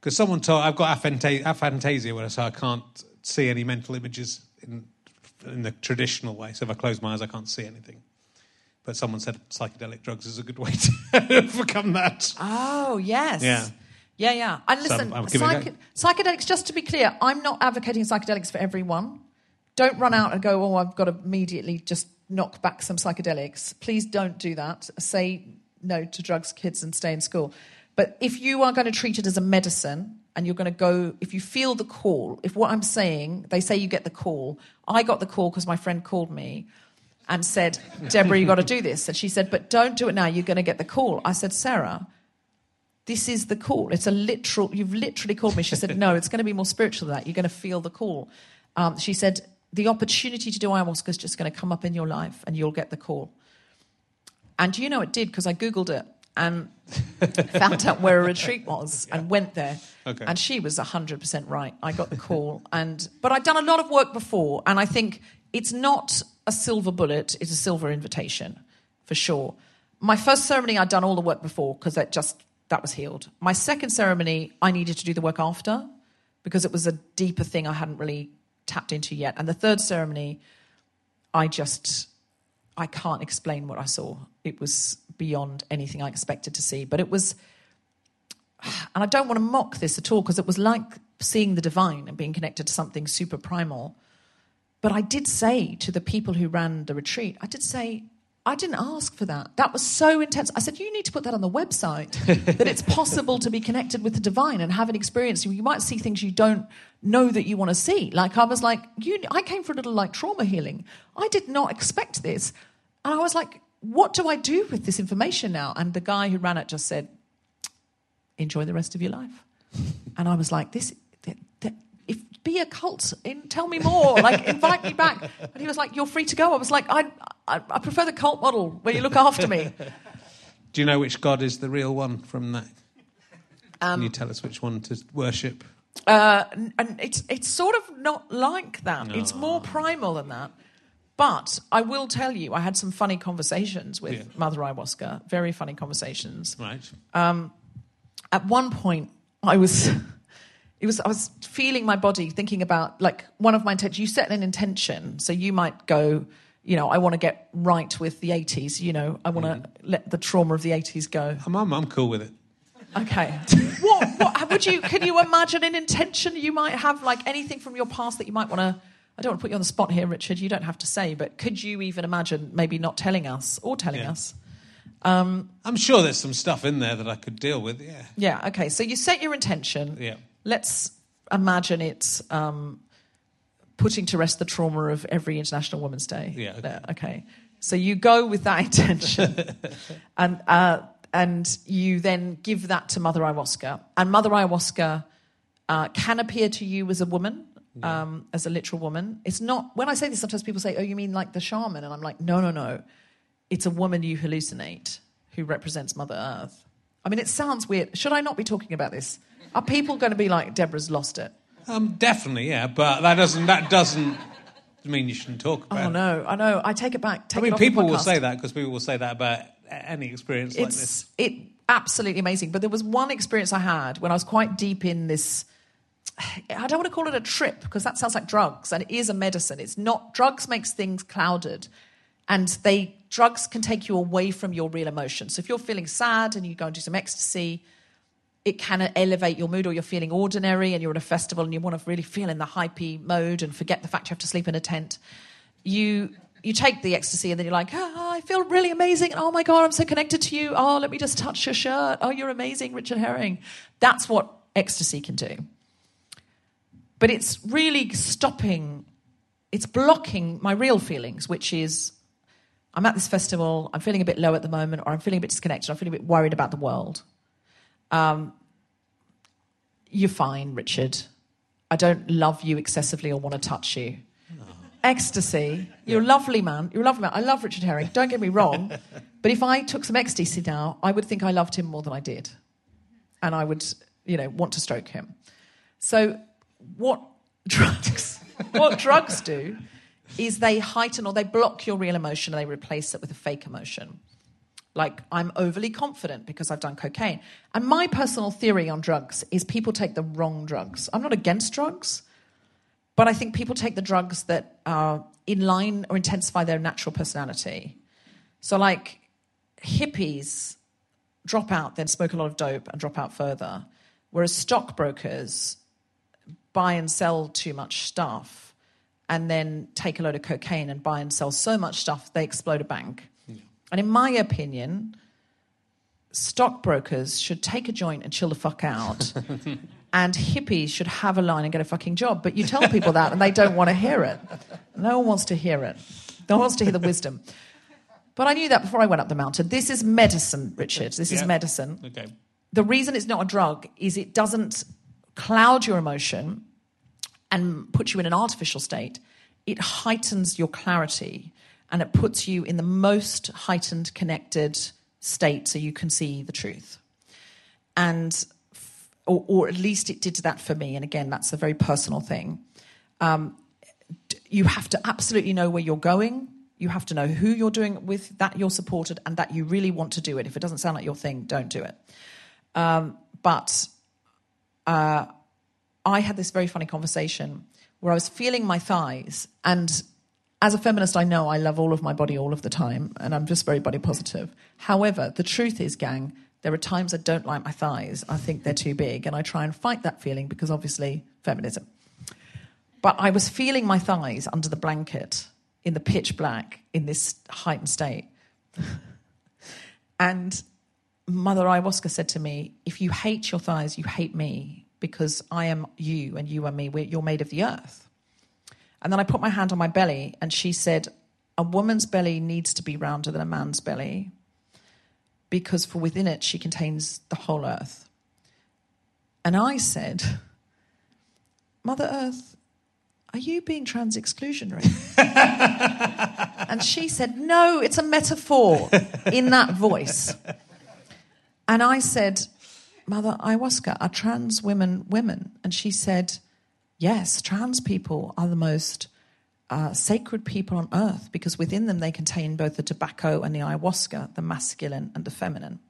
Because someone told I've got aphantasia, aphantasia where I say I can't see any mental images in in the traditional way. So if I close my eyes, I can't see anything. But someone said psychedelic drugs is a good way to [laughs] overcome that. Oh yes. Yeah. Yeah, yeah. And listen, so psych- psychedelics, just to be clear, I'm not advocating psychedelics for everyone. Don't run out and go, oh, I've got to immediately just knock back some psychedelics. Please don't do that. Say no to drugs, kids, and stay in school. But if you are going to treat it as a medicine and you're going to go, if you feel the call, if what I'm saying, they say you get the call. I got the call because my friend called me and said, Deborah, you got to do this. And she said, but don't do it now. You're going to get the call. I said, Sarah, this is the call. It's a literal, you've literally called me. She said, no, it's going to be more spiritual than that. You're going to feel the call. Um, she said, the opportunity to do ayahuasca is just going to come up in your life and you'll get the call. And you know it did? Because I Googled it and [laughs] found out where a retreat was yeah. and went there. Okay. And she was 100% right. I got the call. and But I'd done a lot of work before. And I think it's not a silver bullet. is a silver invitation, for sure. My first ceremony, I'd done all the work before because that just that was healed. My second ceremony, I needed to do the work after because it was a deeper thing I hadn't really tapped into yet. And the third ceremony, I just I can't explain what I saw. It was beyond anything I expected to see. But it was, and I don't want to mock this at all because it was like seeing the divine and being connected to something super primal. But I did say to the people who ran the retreat, I did say, I didn't ask for that. That was so intense. I said, you need to put that on the website [laughs] that it's possible to be connected with the divine and have an experience. You might see things you don't know that you want to see. Like I was like, you, I came for a little like trauma healing. I did not expect this. And I was like, what do I do with this information now? And the guy who ran it just said, enjoy the rest of your life. And I was like, this, be a cult, tell me more, like invite me back. And he was like, you're free to go. I was like, I, I, I prefer the cult model where you look after me. Do you know which God is the real one from that? Um, Can you tell us which one to worship? Uh, and it's it's sort of not like that. No. It's more primal than that. But I will tell you, I had some funny conversations with yeah. Mother Ayahuasca. Very funny conversations. Right. Um, at one point, I was. [laughs] It was I was feeling my body, thinking about like one of my intentions. You set an intention, so you might go, you know, I want to get right with the 80s. You know, I want to mm. let the trauma of the 80s go. I'm, I'm, I'm cool with it. Okay. what, what would you? Can you imagine an intention you might have, like anything from your past that you might want to? I don't want to put you on the spot here, Richard. You don't have to say, but could you even imagine maybe not telling us or telling yeah. us? Um, I'm sure there's some stuff in there that I could deal with. Yeah. Yeah. Okay. So you set your intention. Yeah let's imagine it's um, putting to rest the trauma of every International Women's Day. Yeah. Okay. okay. So you go with that [laughs] intention, and uh, and you then give that to Mother Ayahuasca, and Mother Ayahuasca uh, can appear to you as a woman. Yeah. Um, as a literal woman, it's not. When I say this, sometimes people say, "Oh, you mean like the shaman?" And I'm like, "No, no, no. It's a woman you hallucinate who represents Mother Earth." I mean, it sounds weird. Should I not be talking about this? Are people going to be like, Deborah's lost it? Um, definitely, yeah, but that doesn't that doesn't mean you shouldn't talk about. Oh no, I know. I take it back. Take I mean, people will say that because people will say that about any experience it's, like this. It absolutely amazing. But there was one experience I had when I was quite deep in this. I don't want to call it a trip because that sounds like drugs, and it is a medicine. It's not. Drugs makes things clouded, and they drugs can take you away from your real emotions. So if you're feeling sad and you go and do some ecstasy it can elevate your mood or you're feeling ordinary and you're at a festival and you want to really feel in the hypey mode and forget the fact you have to sleep in a tent you you take the ecstasy and then you're like oh, i feel really amazing. Oh my god i'm so connected to you. Oh let me just touch your shirt. Oh you're amazing richard herring. That's what ecstasy can do. But it's really stopping it's blocking my real feelings which is i'm at this festival i'm feeling a bit low at the moment or i'm feeling a bit disconnected i'm feeling a bit worried about the world um, you're fine, Richard. I don't love you excessively or want to touch you. Ecstasy. You're yeah. a lovely man. You're a lovely man. I love Richard Herring. Don't get me wrong. [laughs] but if I took some ecstasy now, I would think I loved him more than I did. And I would, you know, want to stroke him. So what [laughs] drugs what drugs do is they heighten or they block your real emotion and they replace it with a fake emotion like I'm overly confident because I've done cocaine. And my personal theory on drugs is people take the wrong drugs. I'm not against drugs, but I think people take the drugs that are in line or intensify their natural personality. So, like hippies drop out, then smoke a lot of dope and drop out further, whereas stockbrokers buy and sell too much stuff and then take a load of cocaine and buy and sell so much stuff they explode a bank. And in my opinion, stockbrokers should take a joint and chill the fuck out. [laughs] and hippies should have a line and get a fucking job. But you tell people that and they don't want to hear it. No one wants to hear it. No one wants to hear the wisdom. But I knew that before I went up the mountain. This is medicine, Richard. This yeah. is medicine. Okay. The reason it's not a drug is it doesn't cloud your emotion and put you in an artificial state. It heightens your clarity and it puts you in the most heightened, connected state so you can see the truth. And, or, or at least it did that for me. And again, that's a very personal thing. Um, you have to absolutely know where you're going You have to know who you're doing it with, that you're supported, and that you really want to do it. If it doesn't sound like your thing, don't do it. Um, but uh, I had this very funny conversation where I was feeling my thighs, and as a feminist, I know I love all of my body all of the time, and I'm just very body positive. However, the truth is, gang, there are times I don't like my thighs. I think they're too big, and I try and fight that feeling because obviously feminism. But I was feeling my thighs under the blanket in the pitch black in this heightened state. [laughs] and Mother Ayahuasca said to me, If you hate your thighs, you hate me because I am you and you are me. We're, you're made of the earth. And then I put my hand on my belly and she said, A woman's belly needs to be rounder than a man's belly because for within it she contains the whole earth. And I said, Mother Earth, are you being trans exclusionary? [laughs] and she said, No, it's a metaphor in that voice. And I said, Mother Ayahuasca, are trans women women? And she said, Yes, trans people are the most uh, sacred people on earth because within them they contain both the tobacco and the ayahuasca, the masculine and the feminine.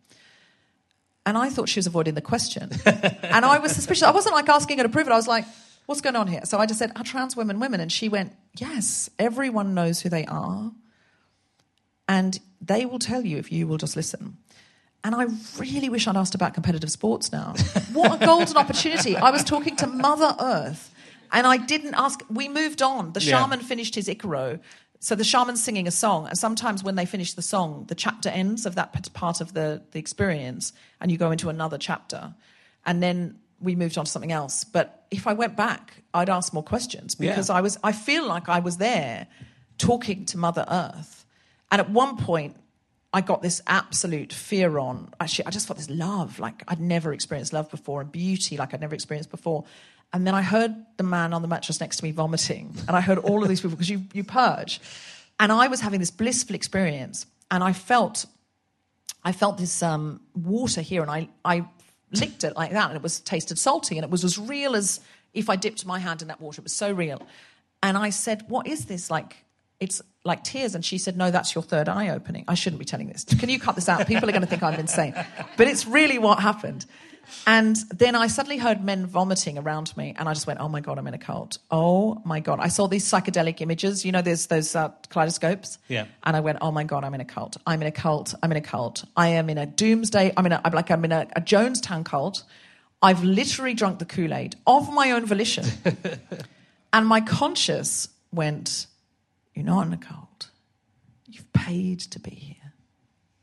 And I thought she was avoiding the question. [laughs] and I was suspicious. I wasn't like asking her to prove it. I was like, what's going on here? So I just said, are trans women women? And she went, yes, everyone knows who they are. And they will tell you if you will just listen. And I really wish I'd asked about competitive sports now. What a golden opportunity. I was talking to Mother Earth and I didn't ask. We moved on. The Yeah. shaman finished his Icaro. So the shaman's singing a song, and sometimes when they finish the song, the chapter ends of that p- part of the, the experience, and you go into another chapter. And then we moved on to something else. But if I went back, I'd ask more questions because. I was I feel like I was there talking to Mother Earth. And at one point, I got this absolute fear on. Actually, I just felt this love, like I'd never experienced love before, and beauty like I'd never experienced before. And then I heard the man on the mattress next to me vomiting, and I heard all of these people because you you purge, and I was having this blissful experience, and I felt I felt this um, water here, and I, I licked it like that, and it was tasted salty, and it was as real as if I dipped my hand in that water. It was so real. And I said, "What is this? Like, it's like tears." And she said, "No, that's your third eye opening. I shouldn't be telling this. Can you cut this out? People are going to think I'm insane." But it's really what happened. And then I suddenly heard men vomiting around me, and I just went, "Oh my god, I'm in a cult! Oh my god!" I saw these psychedelic images. You know, there's those uh, kaleidoscopes. Yeah. And I went, oh my God, I'm in a cult. I'm in a cult. I'm in a cult. I am in a doomsday. I'm in a, I'm like, I'm in a, a Jonestown cult. I've literally drunk the Kool Aid of my own volition. [laughs] and my conscience went, you're not in a cult. You've paid to be here.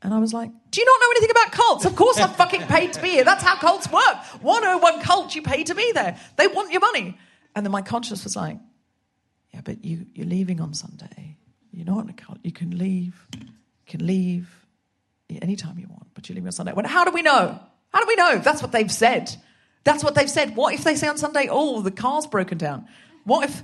And I was like, do you not know anything about cults? Of course I'm fucking paid to be here. That's how cults work. 101 cult, you pay to be there. They want your money. And then my conscience was like, yeah, but you, you're leaving on Sunday. You're not in a cult. You can leave. You can leave anytime you want, but you're leaving on Sunday. Well, how do we know? How do we know? That's what they've said. That's what they've said. What if they say on Sunday, oh, the car's broken down? What if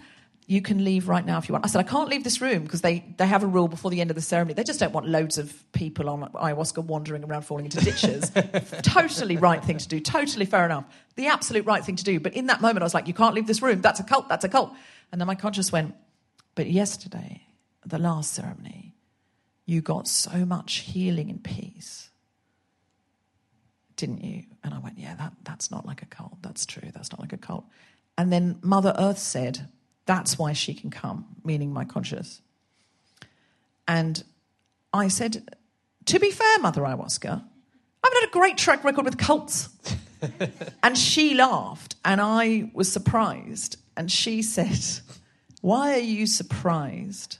you can leave right now if you want? I said, I can't leave this room because they, they have a rule before the end of the ceremony. They just don't want loads of people on ayahuasca wandering around falling into ditches. [laughs] totally right thing to do. Totally fair enough. The absolute right thing to do. But in that moment, I was like, you can't leave this room. That's a cult. That's a cult. And then my conscience went, but yesterday, the last ceremony, you got so much healing and peace, didn't you? And I went, yeah, that, that's not like a cult. That's true. That's not like a cult. And then Mother Earth said, that's why she can come, meaning my conscious. And I said, to be fair, Mother Ayahuasca, I've had a great track record with cults. [laughs] and she laughed, and I was surprised. And she said, Why are you surprised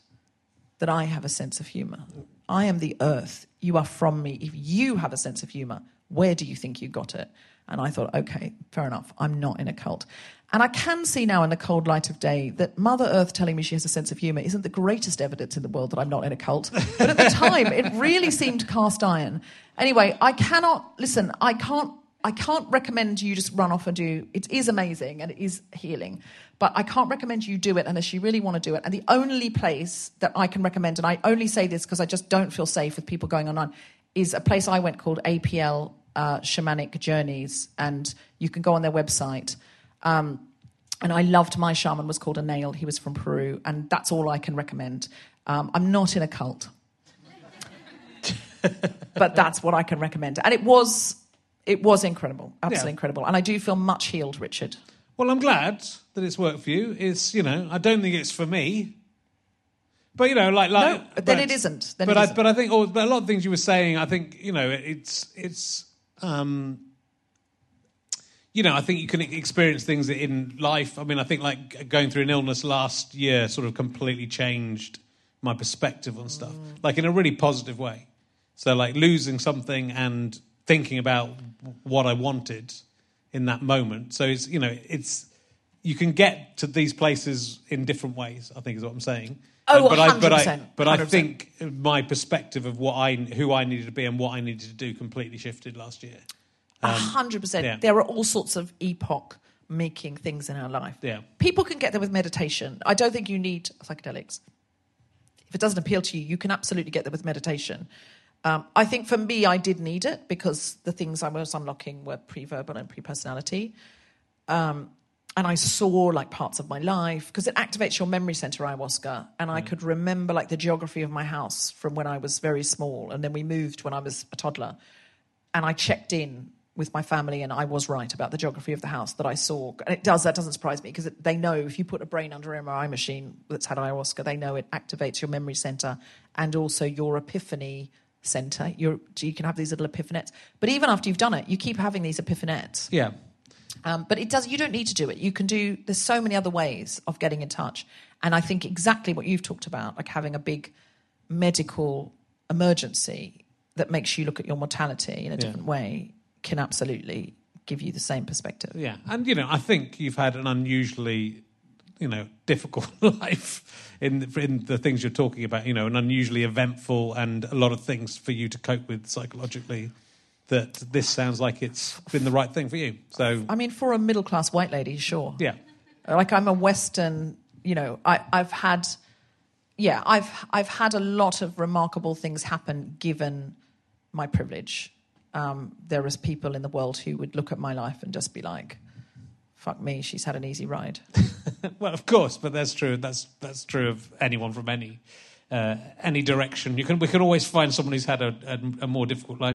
that I have a sense of humor? I am the earth. You are from me. If you have a sense of humor, where do you think you got it? And I thought, okay, fair enough. I'm not in a cult. And I can see now in the cold light of day that Mother Earth telling me she has a sense of humor isn't the greatest evidence in the world that I'm not in a cult. But at the [laughs] time, it really seemed cast iron. Anyway, I cannot, listen, I can't I can't recommend you just run off and do it is amazing and it is healing. But I can't recommend you do it unless you really want to do it. And the only place that I can recommend, and I only say this because I just don't feel safe with people going online, is a place I went called APL uh, Shamanic Journeys. And you can go on their website. Um, and I loved my shaman was called a nail. He was from Peru, and that's all I can recommend. Um, I'm not in a cult. but that's what I can recommend. And it was it was incredible. Absolutely Yeah. incredible. And I do feel much healed, Richard. Well, I'm glad that it's worked for you. It's you know, I don't think it's for me. But you know, like like No, but then it isn't. Then but it I isn't. but I think oh, but a lot of things you were saying, I think you know, it's it's um you know, I think you can experience things in life. I mean, I think like going through an illness last year sort of completely changed my perspective on stuff, like in a really positive way. So, like losing something and thinking about what I wanted in that moment. So it's you know, it's you can get to these places in different ways. I think is what I'm saying. Oh, but I, but I, 100%, but I think my perspective of what I, who I needed to be, and what I needed to do completely shifted last year. A hundred percent. yeah. There are all sorts of epoch making things in our life. Yeah. People can get there with meditation. I don't think you need psychedelics. If it doesn't appeal to you, you can absolutely get there with meditation. Um, I think for me, I did need it because the things I was unlocking were pre-verbal and pre-personality. Um, and I saw like parts of my life because it activates your memory center ayahuasca, and I mm. could remember like the geography of my house from when I was very small, and then we moved when I was a toddler, and I checked in with my family, and I was right about the geography of the house that I saw. And it does that doesn't surprise me because they know if you put a brain under an MRI machine that's had ayahuasca, they know it activates your memory center and also your epiphany center. Your, you can have these little epiphanettes, but even after you've done it, you keep having these epiphanettes. Yeah, Um, but it does. You don't need to do it. You can do. There's so many other ways of getting in touch, and I think exactly what you've talked about, like having a big medical emergency that makes you look at your mortality in a different way, can absolutely give you the same perspective. yeah, and you know, I think you've had an unusually, you know, difficult [laughs] life in in the things you're talking about. You know, an unusually eventful and a lot of things for you to cope with psychologically. That this sounds like it's been the right thing for you. So I mean, for a middle class white lady, sure. yeah, like I'm a Western, you know, I, I've had, yeah, I've I've had a lot of remarkable things happen given my privilege. Um, there is people in the world who would look at my life and just be like, "Fuck me, she's had an easy ride." [laughs] well, of course, but that's true. That's that's true of anyone from any uh, any direction. You can we can always find someone who's had a, a, a more difficult life.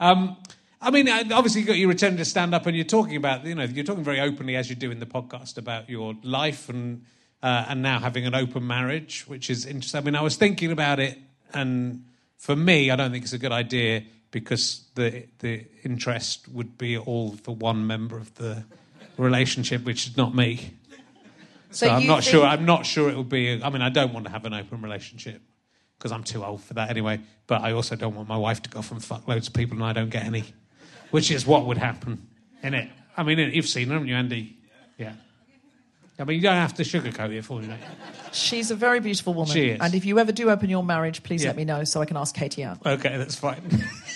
Um, I mean, obviously, you got you returning to stand up, and you're talking about, you know, you're talking very openly as you do in the podcast about your life and uh, and now having an open marriage, which is interesting. I mean, I was thinking about it, and for me, I don't think it's a good idea because the the interest would be all for one member of the relationship, which is not me. So, I'm you not sure. I'm not sure it will be. I mean, I don't want to have an open relationship because I'm too old for that anyway. But I also don't want my wife to go off and fuck loads of people and I don't get any, which is what would happen in it. I mean, you've seen, haven't you, Andy? Yeah. I mean, you don't have to sugarcoat it for me. mate. She's a very beautiful woman, She is. and if you ever do open your marriage, please Yeah. let me know so I can ask Catie out. Okay, that's fine.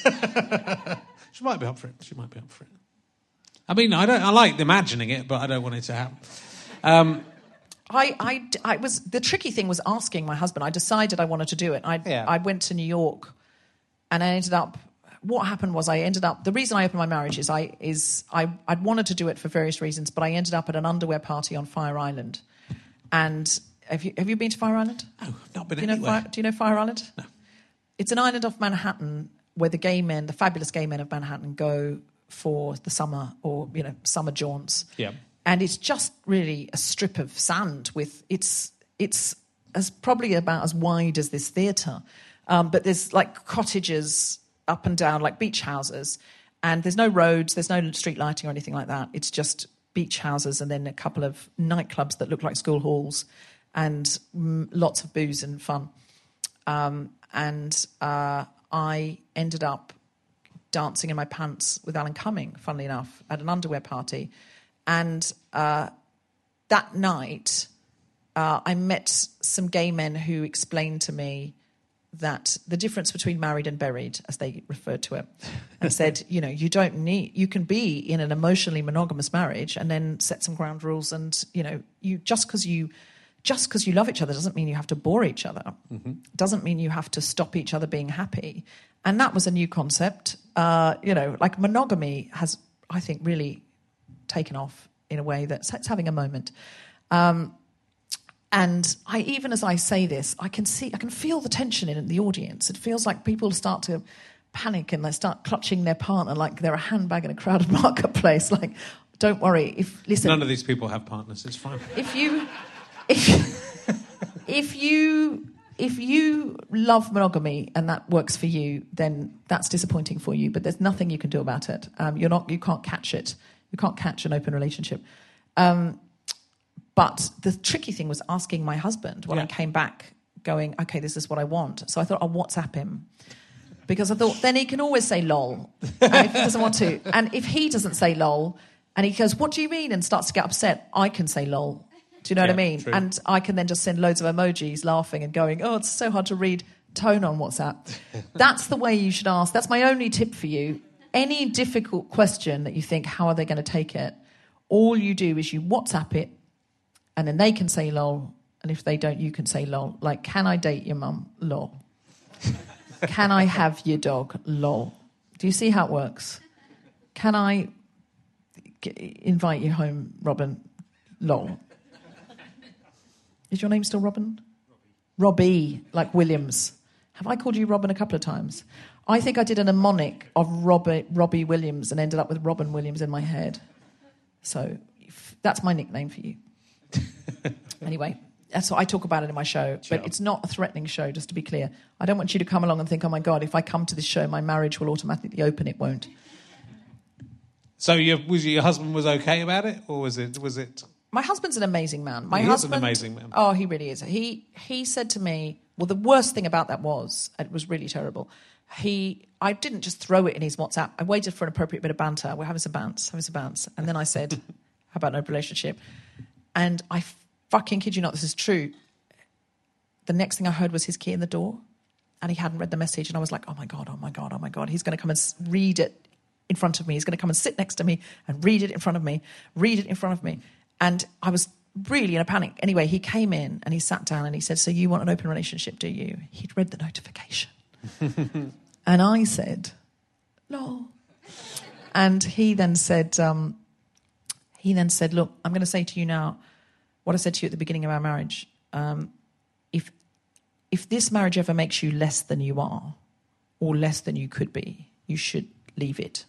[laughs] she might be up for it. She might be up for it. I mean, I don't. I like imagining it, but I don't want it to happen. Um, I, I, I was the tricky thing was asking my husband. I decided I wanted to do it. I, Yeah. I went to New York, and I ended up what happened was I ended up. The reason I opened my marriage is I is I I'd wanted to do it for various reasons, but I ended up at an underwear party on Fire Island. And have you have you been to Fire Island? No, I've not been Do you know anywhere. Fire, Do you know Fire Island? No. It's an island off Manhattan where the gay men, the fabulous gay men of Manhattan, go for the summer or you know summer jaunts. Yeah. And it's just really a strip of sand with it's it's as probably about as wide as this theatre, um, but there's like cottages up and down like beach houses, and there's no roads, there's no street lighting or anything like that. It's just beach houses and then a couple of nightclubs that look like school halls, and lots of booze and fun um, and uh, I ended up dancing in my pants with Alan Cumming, funnily enough, at an underwear party. And uh, that night, uh, I met some gay men who explained to me that the difference between married and buried, as they referred to it, and [laughs] said, you know, you don't need, you can be in an emotionally monogamous marriage and then set some ground rules, and you know, you just because you just because you love each other doesn't mean you have to bore each other. Doesn't mean you have to stop each other being happy. And that was a new concept. Uh, you know, like monogamy has, I think, really taken off in a way that's it's having a moment. Um, and I, even as I say this, I can see, I can feel the tension in the audience. It feels like people start to panic and they start clutching their partner like they're a handbag in a crowded [laughs] marketplace. Like, don't worry. If listen, None of these people have partners. It's fine. if you if, if you if you love monogamy and that works for you, then that's disappointing for you. But there's nothing you can do about it. Um, you're not you can't catch it. You can't catch an open relationship. Um, but the tricky thing was asking my husband when I came back, going, okay, this is what I want. So I thought I'll WhatsApp him. Because I thought then he can always say lol if he doesn't want to. [laughs] And if he doesn't say lol and he goes, What do you mean? and starts to get upset, I can say lol. Do you know what I mean? true. And I can then just send loads of emojis laughing and going, Oh, it's so hard to read tone on WhatsApp. [laughs] That's the way you should ask. That's my only tip for you. Any difficult question that you think, How are they going to take it? All you do is you WhatsApp it and then they can say lol. And if they don't, you can say lol. Like, can I date your mum? Lol. [laughs] can I have your dog? Lol. Do you see how it works? Can I invite you home, Robin? Lol. Is your name still Robin? Robbie, like Williams. Have I called you Robin a couple of times? I think I did a mnemonic of Robbie, Robbie Williams and ended up with Robin Williams in my head. So that's my nickname for you. [laughs] anyway, that's what I talk about it in my show. But it's not a threatening show, just to be clear. I don't want you to come along and think, oh my God, if I come to this show, my marriage will automatically open. It won't. So your, was your husband was okay about it, or was it was it? My husband's an amazing man. My He is an amazing man. Oh, he really is. He he said to me, well, the worst thing about that was it was really terrible. He, I didn't just throw it in his WhatsApp. I waited for an appropriate bit of banter. We're having some bounce, having some bounce, and then I said, [laughs] "How about no relationship?" And I fucking kid you not, this is true. The next thing I heard was his key in the door, and he hadn't read the message, and I was like, "Oh my god, oh my god, oh my god!" He's going to come and read it in front of me. He's going to come and sit next to me and read it in front of me, read it in front of me. And I was really in a panic. Anyway, he came in and he sat down and he said, So you want an open relationship, do you? He'd read the notification. [laughs] and I said, No. And he then said, um, he then said, Look, I'm going to say to you now what I said to you at the beginning of our marriage. Um, if if this marriage ever makes you less than you are, or less than you could be, you should leave it.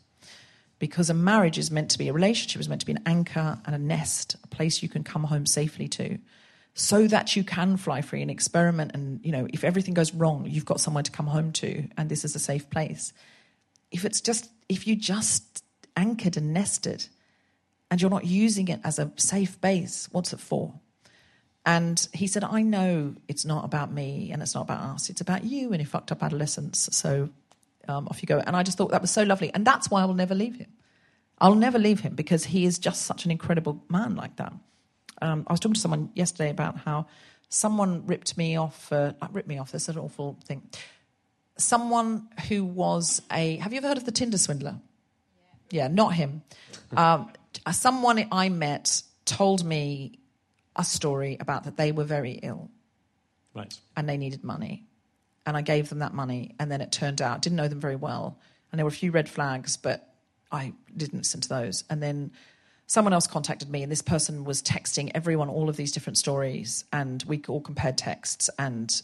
Because a marriage is meant to be, a relationship is meant to be an anchor and a nest, a place you can come home safely to, so that you can fly free and experiment. And, you know, if everything goes wrong, you've got somewhere to come home to, and this is a safe place. If it's just, if you just anchored and nested, and you're not using it as a safe base, what's it for? And he said, I know it's not about me and it's not about us. It's about you and your fucked up adolescence. So um, off you go. And I just thought that was so lovely. And that's why I will never leave him. I'll never leave him because he is just such an incredible man like that. Um, I was talking to someone yesterday about how someone ripped me off, uh, ripped me off, that's an awful thing. Someone who was a, have you ever heard of the Tinder swindler? Yeah, not him. Um, someone I met told me a story about that they were very ill Right. and they needed money. And I gave them that money. And then it turned out, didn't know them very well. And there were a few red flags, but I didn't listen to those. And then someone else contacted me, and this person was texting everyone all of these different stories, and we all compared texts. And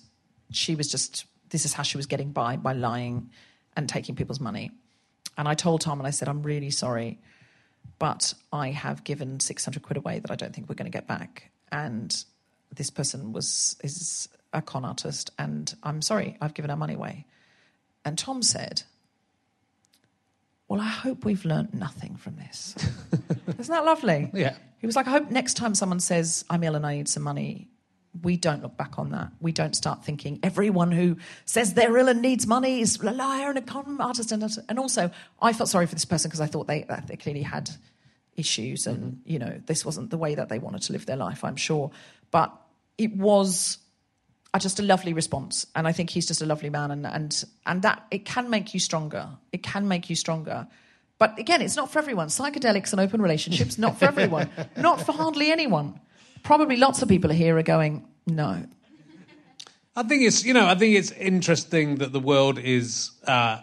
she was just, this is how she was getting by by lying and taking people's money. And I told Tom, and I said, I'm really sorry, but I have given 600 quid away that I don't think we're going to get back. And this person was is a con artist, and I'm sorry, I've given our money away. And Tom said, Well, I hope we've learnt nothing from this. [laughs] Isn't that lovely? Yeah. He was like, I hope next time someone says, I'm ill and I need some money, we don't look back on that. We don't start thinking everyone who says they're ill and needs money is a liar and a con artist. And, and also, I felt sorry for this person because I thought they, they clearly had issues and, mm-hmm. you know, this wasn't the way that they wanted to live their life, I'm sure. But it was uh, just a lovely response. And I think he's just a lovely man. And, and, and that it can make you stronger. It can make you stronger. But again, it's not for everyone. Psychedelics and open relationships, not for everyone. [laughs] not for hardly anyone. Probably lots of people here are going, no. I think it's you know I think it's interesting that the world is uh,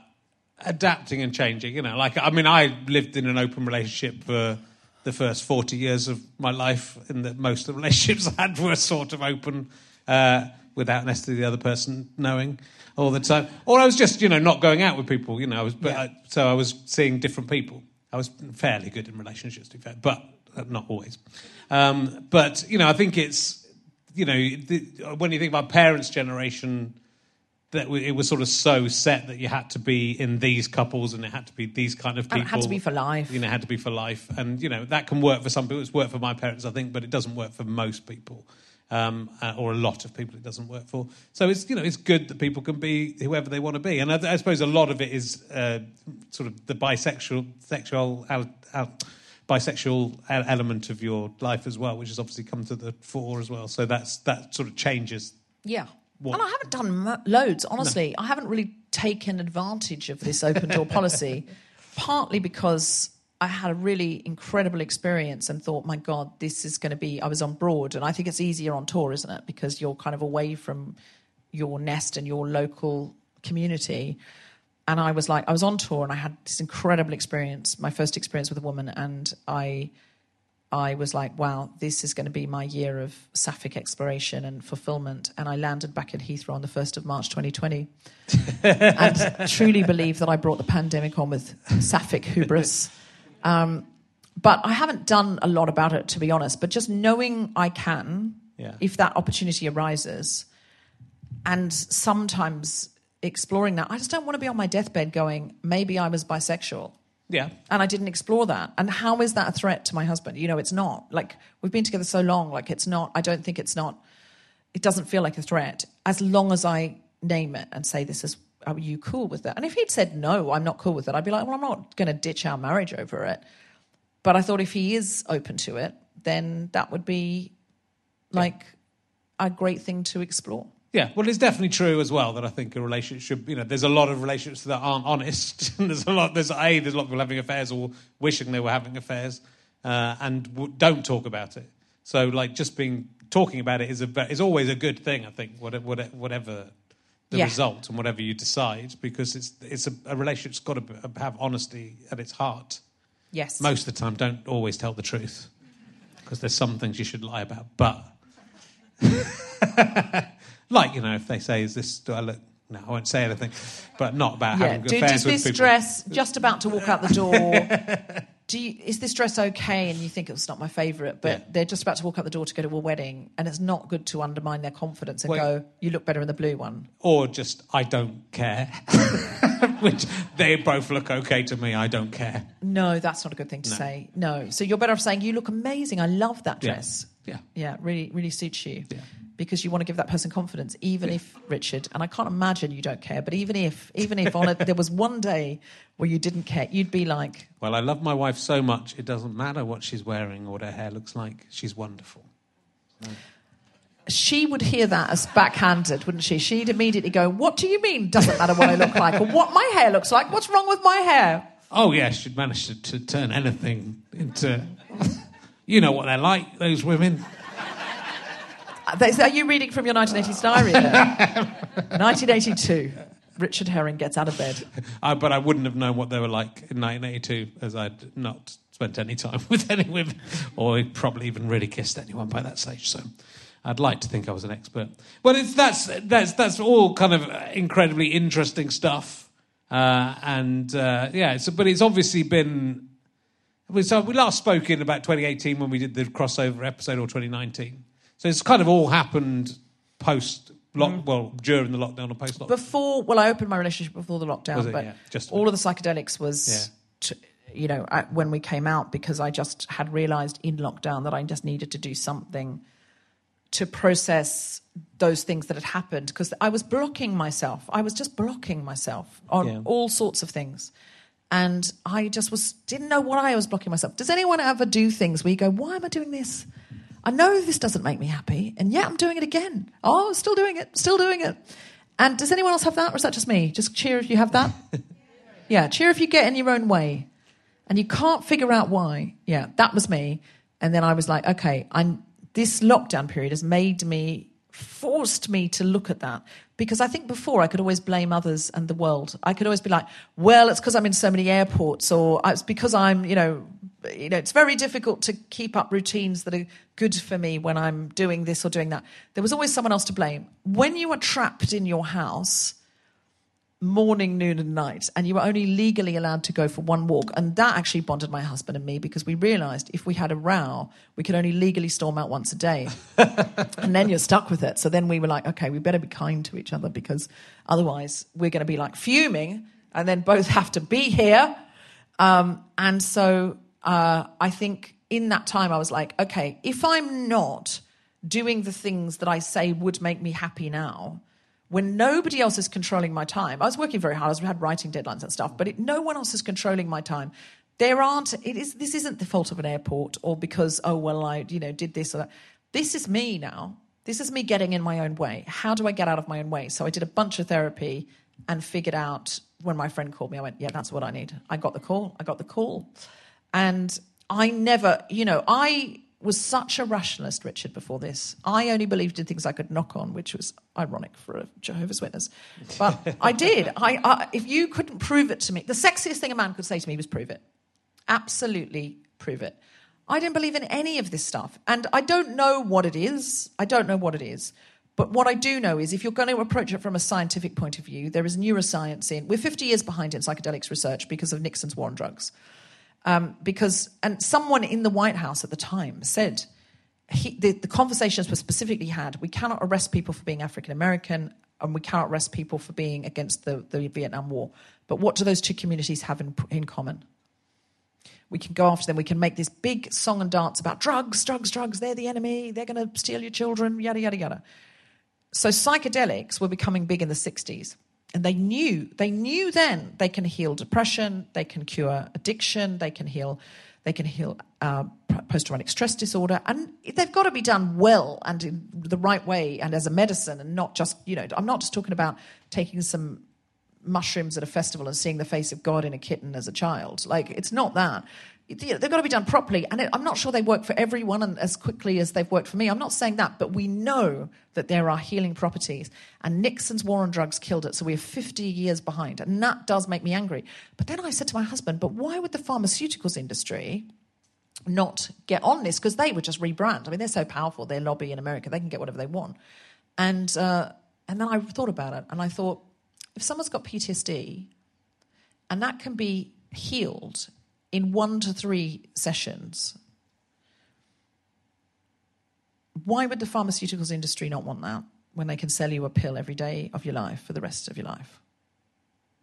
adapting and changing. You know, like I mean, I lived in an open relationship for the first forty years of my life, and that most of the relationships [laughs] I had were sort of open uh, without necessarily the other person knowing all the time. Or I was just you know not going out with people. You know, I was but I, so I was seeing different people. I was fairly good in relationships, to be fair, but uh, not always. Um, but you know, I think it's you know the, when you think about parents' generation, that it was sort of so set that you had to be in these couples and it had to be these kind of people. And it had to be for life. You know, it had to be for life, and you know that can work for some people. It's worked for my parents, I think, but it doesn't work for most people. Um, uh, or a lot of people it doesn't work for. So it's you know it's good that people can be whoever they want to be, and I, I suppose a lot of it is uh, sort of the bisexual sexual al, al, bisexual element of your life as well, which has obviously come to the fore as well. So that's that sort of changes. Yeah. What- And I haven't done loads, honestly. I haven't really taken advantage of this open door policy, [laughs] partly because I had a really incredible experience and thought, my God, this is going to be. I was on broad, and I think it's easier on tour, isn't it? Because you're kind of away from your nest and your local community. And I was like, I was on tour and I had this incredible experience, my first experience with a woman, and I. I was like, wow, this is going to be my year of sapphic exploration and fulfillment. And I landed back at Heathrow on the 1st of March 2020 [laughs] and truly believe that I brought the pandemic on with sapphic hubris. Um, but I haven't done a lot about it, to be honest. But just knowing I can, Yeah. if that opportunity arises, and sometimes exploring that, I just don't want to be on my deathbed going, maybe I was bisexual Yeah, and I didn't explore that. And how is that a threat to my husband? You know, it's not. Like we've been together so long, like it's not. I don't think it's not. It doesn't feel like a threat as long as I name it and say, "This is." Are you cool with that? And if he'd said no, I'm not cool with it. I'd be like, well, I'm not going to ditch our marriage over it. But I thought if he is open to it, then that would be like a great thing to explore. Yeah, well, it's definitely true as well that I think a relationship, you know, there's a lot of relationships that aren't honest. [laughs] and there's a lot, there's a, there's a lot of people having affairs or wishing they were having affairs, uh, and w- don't talk about it. So, like, just being talking about it is a is always a good thing. I think whatever whatever the Yeah. result and whatever you decide, because it's it's a, a relationship's got to have honesty at its heart. Yes. Most of the time, don't always tell the truth because there's some things you should lie about. But [laughs] like you know, if they say, "Is this?" Do I look? No, I won't say anything. But not about Yeah. having Do, affairs does with this people. dress just about to walk out the door? [laughs] do you, is this dress okay? And you think it's not my favourite, but Yeah. they're just about to walk out the door to go to a wedding, and it's not good to undermine their confidence and Well- go, "You look better in the blue one." or just I don't care, [laughs] which they both look okay to me. I don't care. No, that's not a good thing to say. No, so you're better off saying, "You look amazing. I love that dress." Yeah. yeah, really, really suits you. Yeah. Because you want to give that person confidence, even if Richard, and I can't imagine you don't care, but even if, even if on a, there was one day where you didn't care, you'd be like, Well, I love my wife so much; it doesn't matter what she's wearing or what her hair looks like. She's wonderful. She would hear that as backhanded, wouldn't she? She'd immediately go, What do you mean doesn't matter what I look like or what my hair looks like? What's wrong with my hair? Oh yeah, she'd managed to, to turn anything into. [laughs] you know what they're like, those women. Uh, Are you reading from your 1980s diary? 1982. [laughs] Richard Herring gets out of bed. [laughs] I, but I wouldn't have known what they were like in 1982 as I'd not spent any time with any women or probably even really kissed anyone by that stage. So I'd like to think I was an expert. But it's, that's, that's, that's all kind of incredibly interesting stuff. Uh, and uh, yeah, it's, but it's obviously been. So we last spoke in about 2018 when we did the crossover episode, or 2019. So it's kind of all happened post lock, well during the lockdown or post lockdown. Before, well, I opened my relationship before the lockdown, it? but Yeah, just- all of the psychedelics was, t- you know, when we came out because I just had realised in lockdown that I just needed to do something to process those things that had happened because I was blocking myself. I was just blocking myself on Yeah. all sorts of things. And I just was didn't know what I was blocking myself. Does anyone ever do things where you go, "Why am I doing this? I know this doesn't make me happy, and yet I'm doing it again. Oh, still doing it, still doing it." And does anyone else have that, or is that just me? Just cheer if you have that. [laughs] yeah, cheer if you get in your own way, and you can't figure out why. Yeah, that was me. And then I was like, okay, I'm. This lockdown period has made me forced me to look at that because I think before I could always blame others and the world. I could always be like, well, it's because I'm in so many airports, or it's because I'm, you know, you know, it's very difficult to keep up routines that are good for me when I'm doing this or doing that. There was always someone else to blame. When you are trapped in your house, morning, noon, and night, and you were only legally allowed to go for one walk. And that actually bonded my husband and me because we realized if we had a row, we could only legally storm out once a day. [laughs] and then you're stuck with it. So then we were like, okay, we better be kind to each other because otherwise we're going to be like fuming and then both have to be here. Um, and so uh, I think in that time I was like, okay, if I'm not doing the things that I say would make me happy now, when nobody else is controlling my time, I was working very hard. I had writing deadlines and stuff, but it, no one else is controlling my time. There aren't. It is. This isn't the fault of an airport or because oh well I you know did this or that. This is me now. This is me getting in my own way. How do I get out of my own way? So I did a bunch of therapy and figured out when my friend called me, I went, yeah, that's what I need. I got the call. I got the call, and I never, you know, I was such a rationalist, Richard, before this. I only believed in things I could knock on, which was ironic for a Jehovah's Witness. But I did. I, I, if you couldn't prove it to me, the sexiest thing a man could say to me was prove it. Absolutely prove it. I didn't believe in any of this stuff. And I don't know what it is. I don't know what it is. But what I do know is if you're going to approach it from a scientific point of view, there is neuroscience in. We're 50 years behind in psychedelics research because of Nixon's war on drugs um, because and someone in the White House at the time said he, the, the conversations were specifically had. We cannot arrest people for being African American, and we cannot arrest people for being against the, the Vietnam War. But what do those two communities have in, in common? We can go after them. We can make this big song and dance about drugs, drugs, drugs. They're the enemy. They're going to steal your children. Yada yada yada. So psychedelics were becoming big in the 60s. And they knew, they knew then they can heal depression, they can cure addiction, they can heal, they can heal uh, post-traumatic stress disorder, and they've got to be done well and in the right way and as a medicine, and not just, you know, I'm not just talking about taking some mushrooms at a festival and seeing the face of God in a kitten as a child. Like it's not that. You know, they've got to be done properly, and I'm not sure they work for everyone and as quickly as they've worked for me. I'm not saying that, but we know that there are healing properties, and Nixon's war on drugs killed it, so we're 50 years behind, and that does make me angry. But then I said to my husband, "But why would the pharmaceuticals industry?" not get on this because they would just rebrand. I mean, they're so powerful. Their lobby in America, they can get whatever they want. And uh, and then I thought about it, and I thought, if someone's got PTSD, and that can be healed in one to three sessions, why would the pharmaceuticals industry not want that when they can sell you a pill every day of your life for the rest of your life?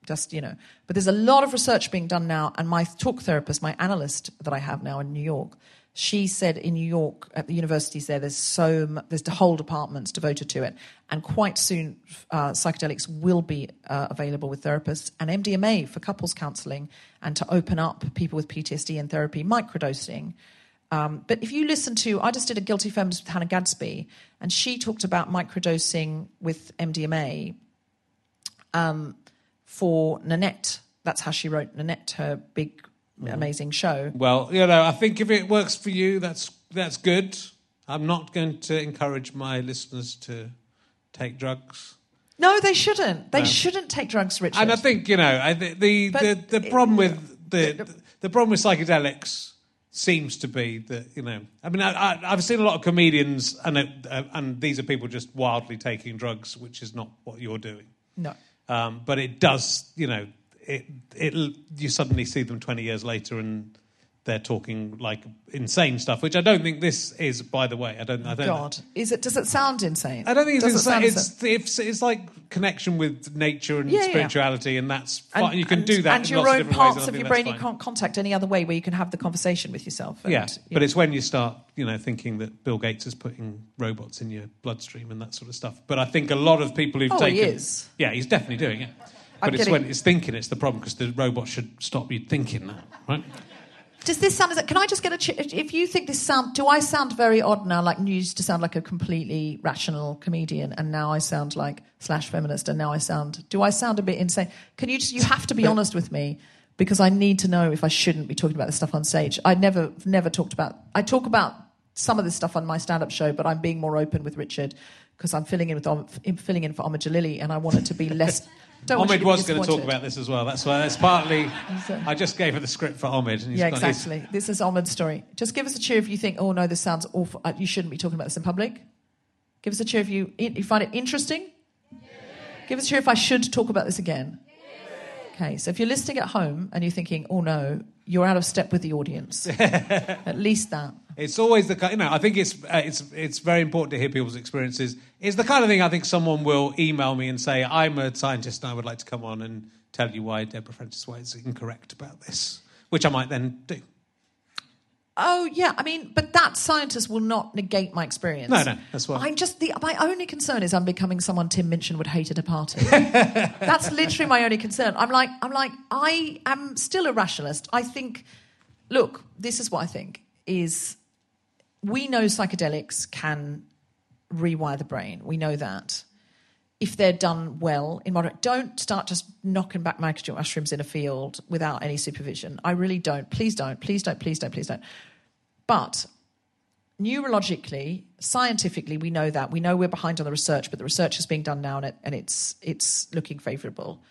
just you know but there's a lot of research being done now and my talk therapist my analyst that i have now in new york she said in new york at the universities there there's so mu- there's whole departments devoted to it and quite soon uh, psychedelics will be uh, available with therapists and mdma for couples counseling and to open up people with ptsd and therapy microdosing um, but if you listen to, I just did a guilty feminist with Hannah Gadsby, and she talked about microdosing with MDMA um, for Nanette. That's how she wrote Nanette, her big, amazing show. Well, you know, I think if it works for you, that's that's good. I'm not going to encourage my listeners to take drugs. No, they shouldn't. They shouldn't take drugs, Richard. And I think you know I, the the, the, the it- problem with the the problem with psychedelics seems to be that you know I mean I, I, I've seen a lot of comedians and it, uh, and these are people just wildly taking drugs, which is not what you're doing. no. Um, but it does, you know, it it you suddenly see them twenty years later and they're talking like insane stuff, which I don't think this is. By the way, I don't. I don't. God, is it? Does it sound insane? I don't think it's insane. It's, it's it's like connection with nature and Yeah, yeah. spirituality, and that's And- fine. you can and- do that and in your lots own parts and of your brain you can't contact any other way where you can have the conversation with yourself. and, Yeah, but know. it's when you start, you know, thinking that Bill Gates is putting robots in your bloodstream and that sort of stuff. But I think a lot of people who've Oh, he taken, is. yeah, he's definitely doing it. I'm But it's when it's thinking it's the problem because the robot should stop you thinking that, right? Does this sound? Can I just get a? ch- If you think this sound, do I sound very odd now? Like you used to sound like a completely rational comedian, and now I sound like slash feminist, and now I sound. Do I sound a bit insane? Can you just? You have to be honest with me because I need to know if I shouldn't be talking about this stuff on stage. I never, never talked about. I talk about some of this stuff on my stand-up show, but I'm being more open with Richard because I'm filling in with Om- filling in for Omid Djalili, and I want it to be less. [laughs] Don't Omid was going to talk about this as well. That's why. That's partly. [laughs] I just gave her the script for he's Yeah, his- exactly. This is Omid's story. Just give us a cheer if you think, oh no, this sounds awful. uh, You shouldn't be talking about this in public. Give us a cheer if you, you find it interesting. Give us a cheer if I should talk about this again. Okay, so if you're listening at home and you're thinking, oh no, you're out of step with the audience. [laughs] at least that. It's always the kind. You know, I think it's uh, it's it's very important to hear people's experiences. It's the kind of thing I think someone will email me and say, "I'm a scientist and I would like to come on and tell you why Deborah Frances-White is incorrect about this," which I might then do. Oh yeah, I mean, but that scientist will not negate my experience. No, no, that's why. I'm just the my only concern is I'm becoming someone Tim Minchin would hate at a party. [laughs] that's literally my only concern. I'm like I'm like I am still a rationalist. I think, look, this is what I think is we know psychedelics can rewire the brain. We know that if they're done well in moderate. Don't start just knocking back microdose mushrooms in a field without any supervision. I really don't. Please don't. Please don't. Please don't. Please don't. But neurologically, scientifically, we know that. We know we're behind on the research, but the research is being done now and, it, and it's it's looking favourable.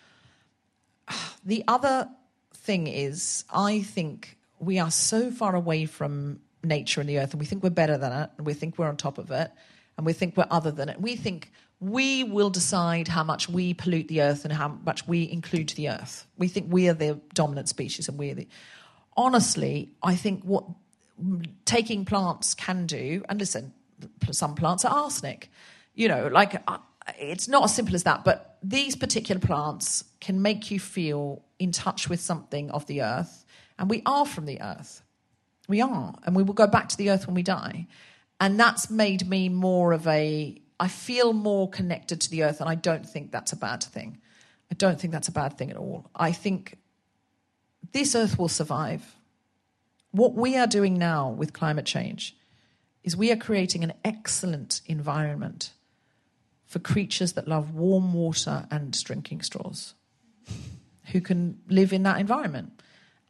[sighs] The other thing is, I think we are so far away from nature and the earth, and we think we're better than it, and we think we're on top of it, and we think we're other than it. We think we will decide how much we pollute the earth and how much we include the earth. We think we are the dominant species, and we're the. Honestly, I think what taking plants can do, and listen, some plants are arsenic. You know, like uh, it's not as simple as that, but these particular plants can make you feel in touch with something of the earth, and we are from the earth. We are, and we will go back to the earth when we die. And that's made me more of a, I feel more connected to the earth, and I don't think that's a bad thing. I don't think that's a bad thing at all. I think this earth will survive. What we are doing now with climate change is we are creating an excellent environment for creatures that love warm water and drinking straws who can live in that environment.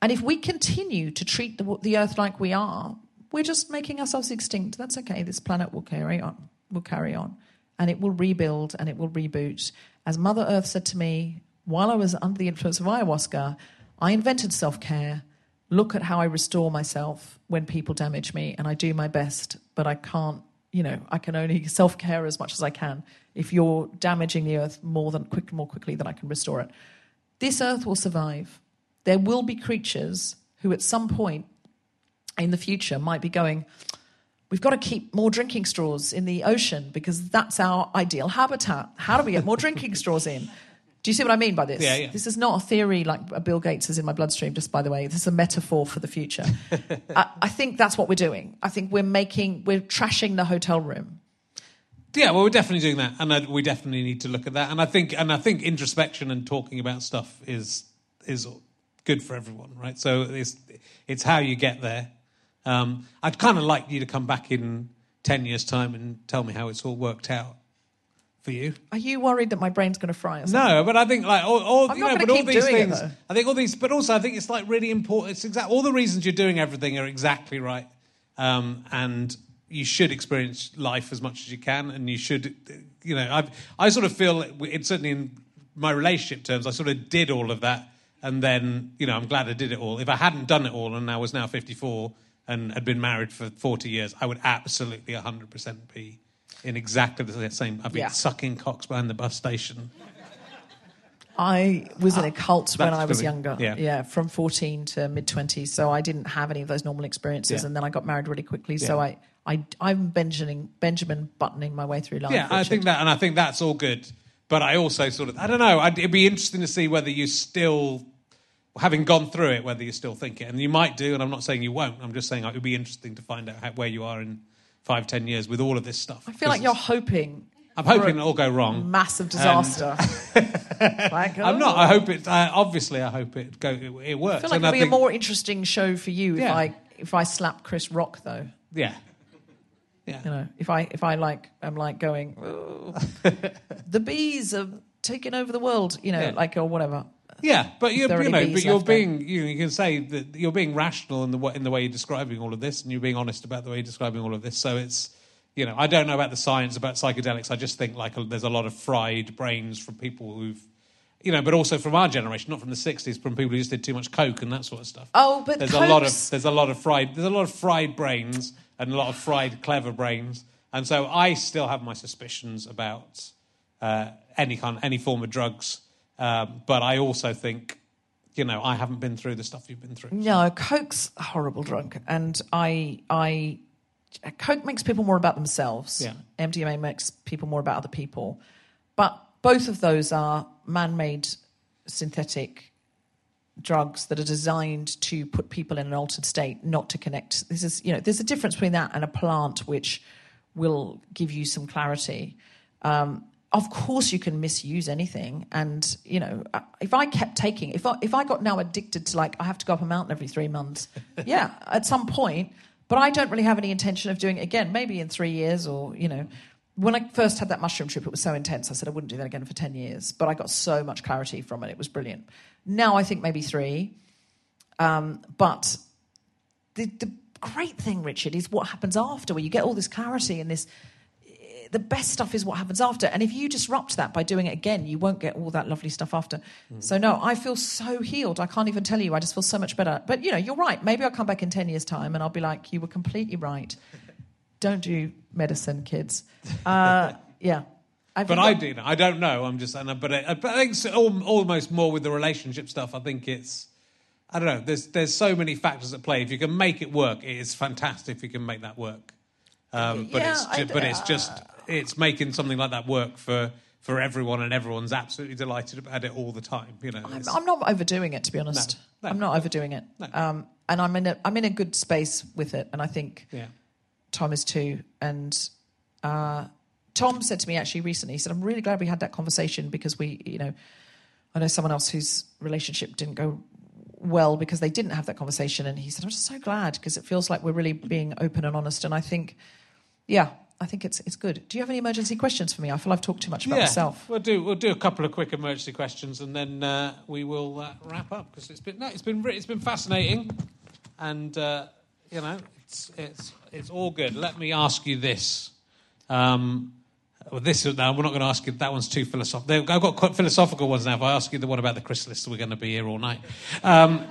And if we continue to treat the, the earth like we are, we're just making ourselves extinct. That's okay. This planet will carry on. Will carry on, and it will rebuild and it will reboot. As Mother Earth said to me while I was under the influence of ayahuasca, I invented self care. Look at how I restore myself when people damage me, and I do my best, but I can't. You know, I can only self care as much as I can. If you're damaging the earth more than quick, more quickly than I can restore it, this earth will survive. There will be creatures who, at some point in the future, might be going, We've got to keep more drinking straws in the ocean because that's our ideal habitat. How do we get more drinking straws in? Do you see what I mean by this? Yeah, yeah. This is not a theory like Bill Gates is in my bloodstream, just by the way. This is a metaphor for the future. [laughs] I, I think that's what we're doing. I think we're making, we're trashing the hotel room. Yeah, well, we're definitely doing that, and uh, we definitely need to look at that. And I think, and I think introspection and talking about stuff is is good for everyone, right? So it's it's how you get there. Um, I'd kind of like you to come back in ten years' time and tell me how it's all worked out for you. Are you worried that my brain's going to fry or something? No, but I think like all, all you know, but all these it, things. though. I think all these, but also I think it's like really important. It's exact. All the reasons you're doing everything are exactly right, um, and you should experience life as much as you can, and you should, you know, I I sort of feel it, certainly in my relationship terms, I sort of did all of that, and then you know, I'm glad I did it all. If I hadn't done it all, and I was now 54 and had been married for 40 years, I would absolutely 100% be in exactly the same. I'd be Yeah. sucking cocks behind the bus station. I was in a cult ah, when I was really- younger. yeah. yeah. from 14 to mid 20s. So I didn't have any of those normal experiences. Yeah. And then I got married really quickly. So I, I, I'm Benjamin, Benjamin buttoning my way through life. Yeah, I think that, and I think that's all good. But I also sort of, I don't know. I'd, it'd be interesting to see whether you still, having gone through it, whether you still think it, and you might do. And I'm not saying you won't. I'm just saying it would be interesting to find out how, where you are in five, ten years with all of this stuff. I feel like you're hoping. I'm hoping it'll all go wrong. Massive disaster. [laughs] like, I'm oh. not. I hope it. Uh, obviously, I hope it go. It, it works. I feel like And it'll be think- a more interesting show for you if Yeah. I if I slap Chris Rock though. Yeah. Yeah. You know, if I if I like I'm like going, "Oh, [laughs] the bees are taking over the world. You know, Yeah. like or whatever. Yeah, but you're, you know, but you're being, you, you can say that you're being rational in the way, in the way you're describing all of this, and you're being honest about the way you're describing all of this. So it's, you know, I don't know about the science about psychedelics. I just think like there's a lot of fried brains from people who've, you know, but also from our generation, not from the '60s, from people who just did too much coke and that sort of stuff. Oh, but there's a lot of there's a lot of fried there's a lot of fried brains and a lot of fried clever brains, and so I still have my suspicions about uh, any kind any form of drugs. Um, but I also think, you know, I haven't been through the stuff you've been through. No, Coke's a horrible drug, and I, I, Coke makes people more about themselves. Yeah. MDMA makes people more about other people, but both of those are man-made synthetic drugs that are designed to put people in an altered state, not to connect. This is, you know, there's a difference between that and a plant which will give you some clarity. Um, of course, you can misuse anything, and you know, if I kept taking, if I, if I got now addicted to like I have to go up a mountain every three months, [laughs] yeah, at some point. But I don't really have any intention of doing it again. Maybe in three years, or you know, when I first had that mushroom trip, it was so intense. I said I wouldn't do that again for ten years. But I got so much clarity from it; it was brilliant. Now I think maybe three. Um, but the, the great thing, Richard, is what happens after, where you get all this clarity and this. The best stuff is what happens after, and if you disrupt that by doing it again, you won't get all that lovely stuff after. So no, I feel so healed. I can't even tell you. I just feel so much better. But you know, you're right. Maybe I'll come back in ten years' time, and I'll be like, "You were completely right. Don't do medicine, kids." Uh, [laughs] yeah, I've But got- I do. know. I don't know. I'm just. But I, but I think it's almost more with the relationship stuff. I think it's. I don't know. There's there's so many factors at play. If you can make it work, it is fantastic. If you can make that work. Um, but Yeah, it's ju- but it's just it's making something like that work for for everyone, and everyone's absolutely delighted about it all the time. You know. I'm, I'm not overdoing it, to be honest. No, no. I'm not overdoing it, No. um, and I'm in a I'm in a good space with it, and I think yeah. Tom is too. And uh, Tom said to me actually recently, he said, "I'm really glad we had that conversation because we, you know, I know someone else whose relationship didn't go well because they didn't have that conversation." And he said, "I'm just so glad because it feels like we're really being open and honest." And I think, yeah, I think it's it's good. Do you have any emergency questions for me? I feel I've talked too much about yeah. myself. We'll do we'll do a couple of quick emergency questions, and then uh, we will uh, wrap up because it's been no, it's been it's been fascinating, and uh, you know it's it's it's all good. Let me ask you this. Um, well, this now we're not going to ask you. That one's too philosophical. I've got quite philosophical ones now. If I ask you the one about the chrysalis, we're going to be here all night. Um,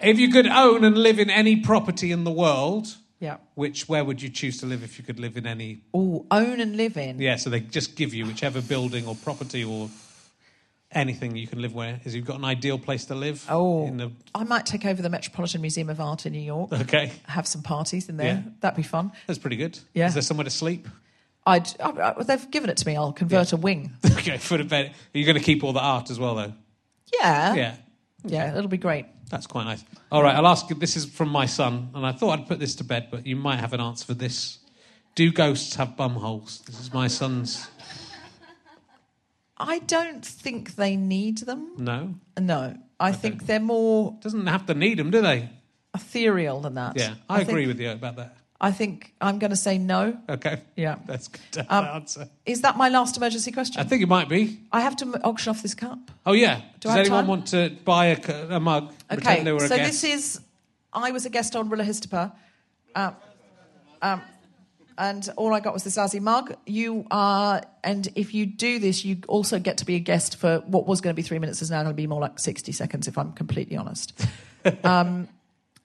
if you could own and live in any property in the world, Yeah. which where would you choose to live if you could live in any Oh, own and live in. yeah, so they just give you whichever building or property or anything you can live where. Is you've got an ideal place to live? Oh, In the, I might take over the Metropolitan Museum of Art in New York. okay, Have some parties in there. Yeah. That'd be fun. that's pretty good. Yeah. Is there somewhere to sleep? I'd, I, I, they've given it to me. I'll convert a wing. [laughs] okay, for the bed. Are you going to keep all the art as well, though? Yeah. Yeah, Yeah, it'll be great. That's quite nice. All right, I'll ask you. This is from my son, and I thought I'd put this to bed, but you might have an answer for this. Do ghosts have bum holes? This is my son's. I don't think they need them. No, No. I think they're more doesn't have to need them, do they? ethereal than that. Yeah, I, agree think, with you about that. I think I'm going to say no. Okay, Yeah. that's good to Um, answer. Is that my last emergency question? I think it might be. I have to auction off this cup. Oh yeah. Do Does I have anyone time? want to buy a, a mug? Okay, Pretend they were a so this is. I was a guest on RHLSTP. Uh, um, and all I got was this Aussie mug. You are, and if you do this, you also get to be a guest for what was going to be three minutes is now going to be more like 60 seconds, if I'm completely honest. [laughs]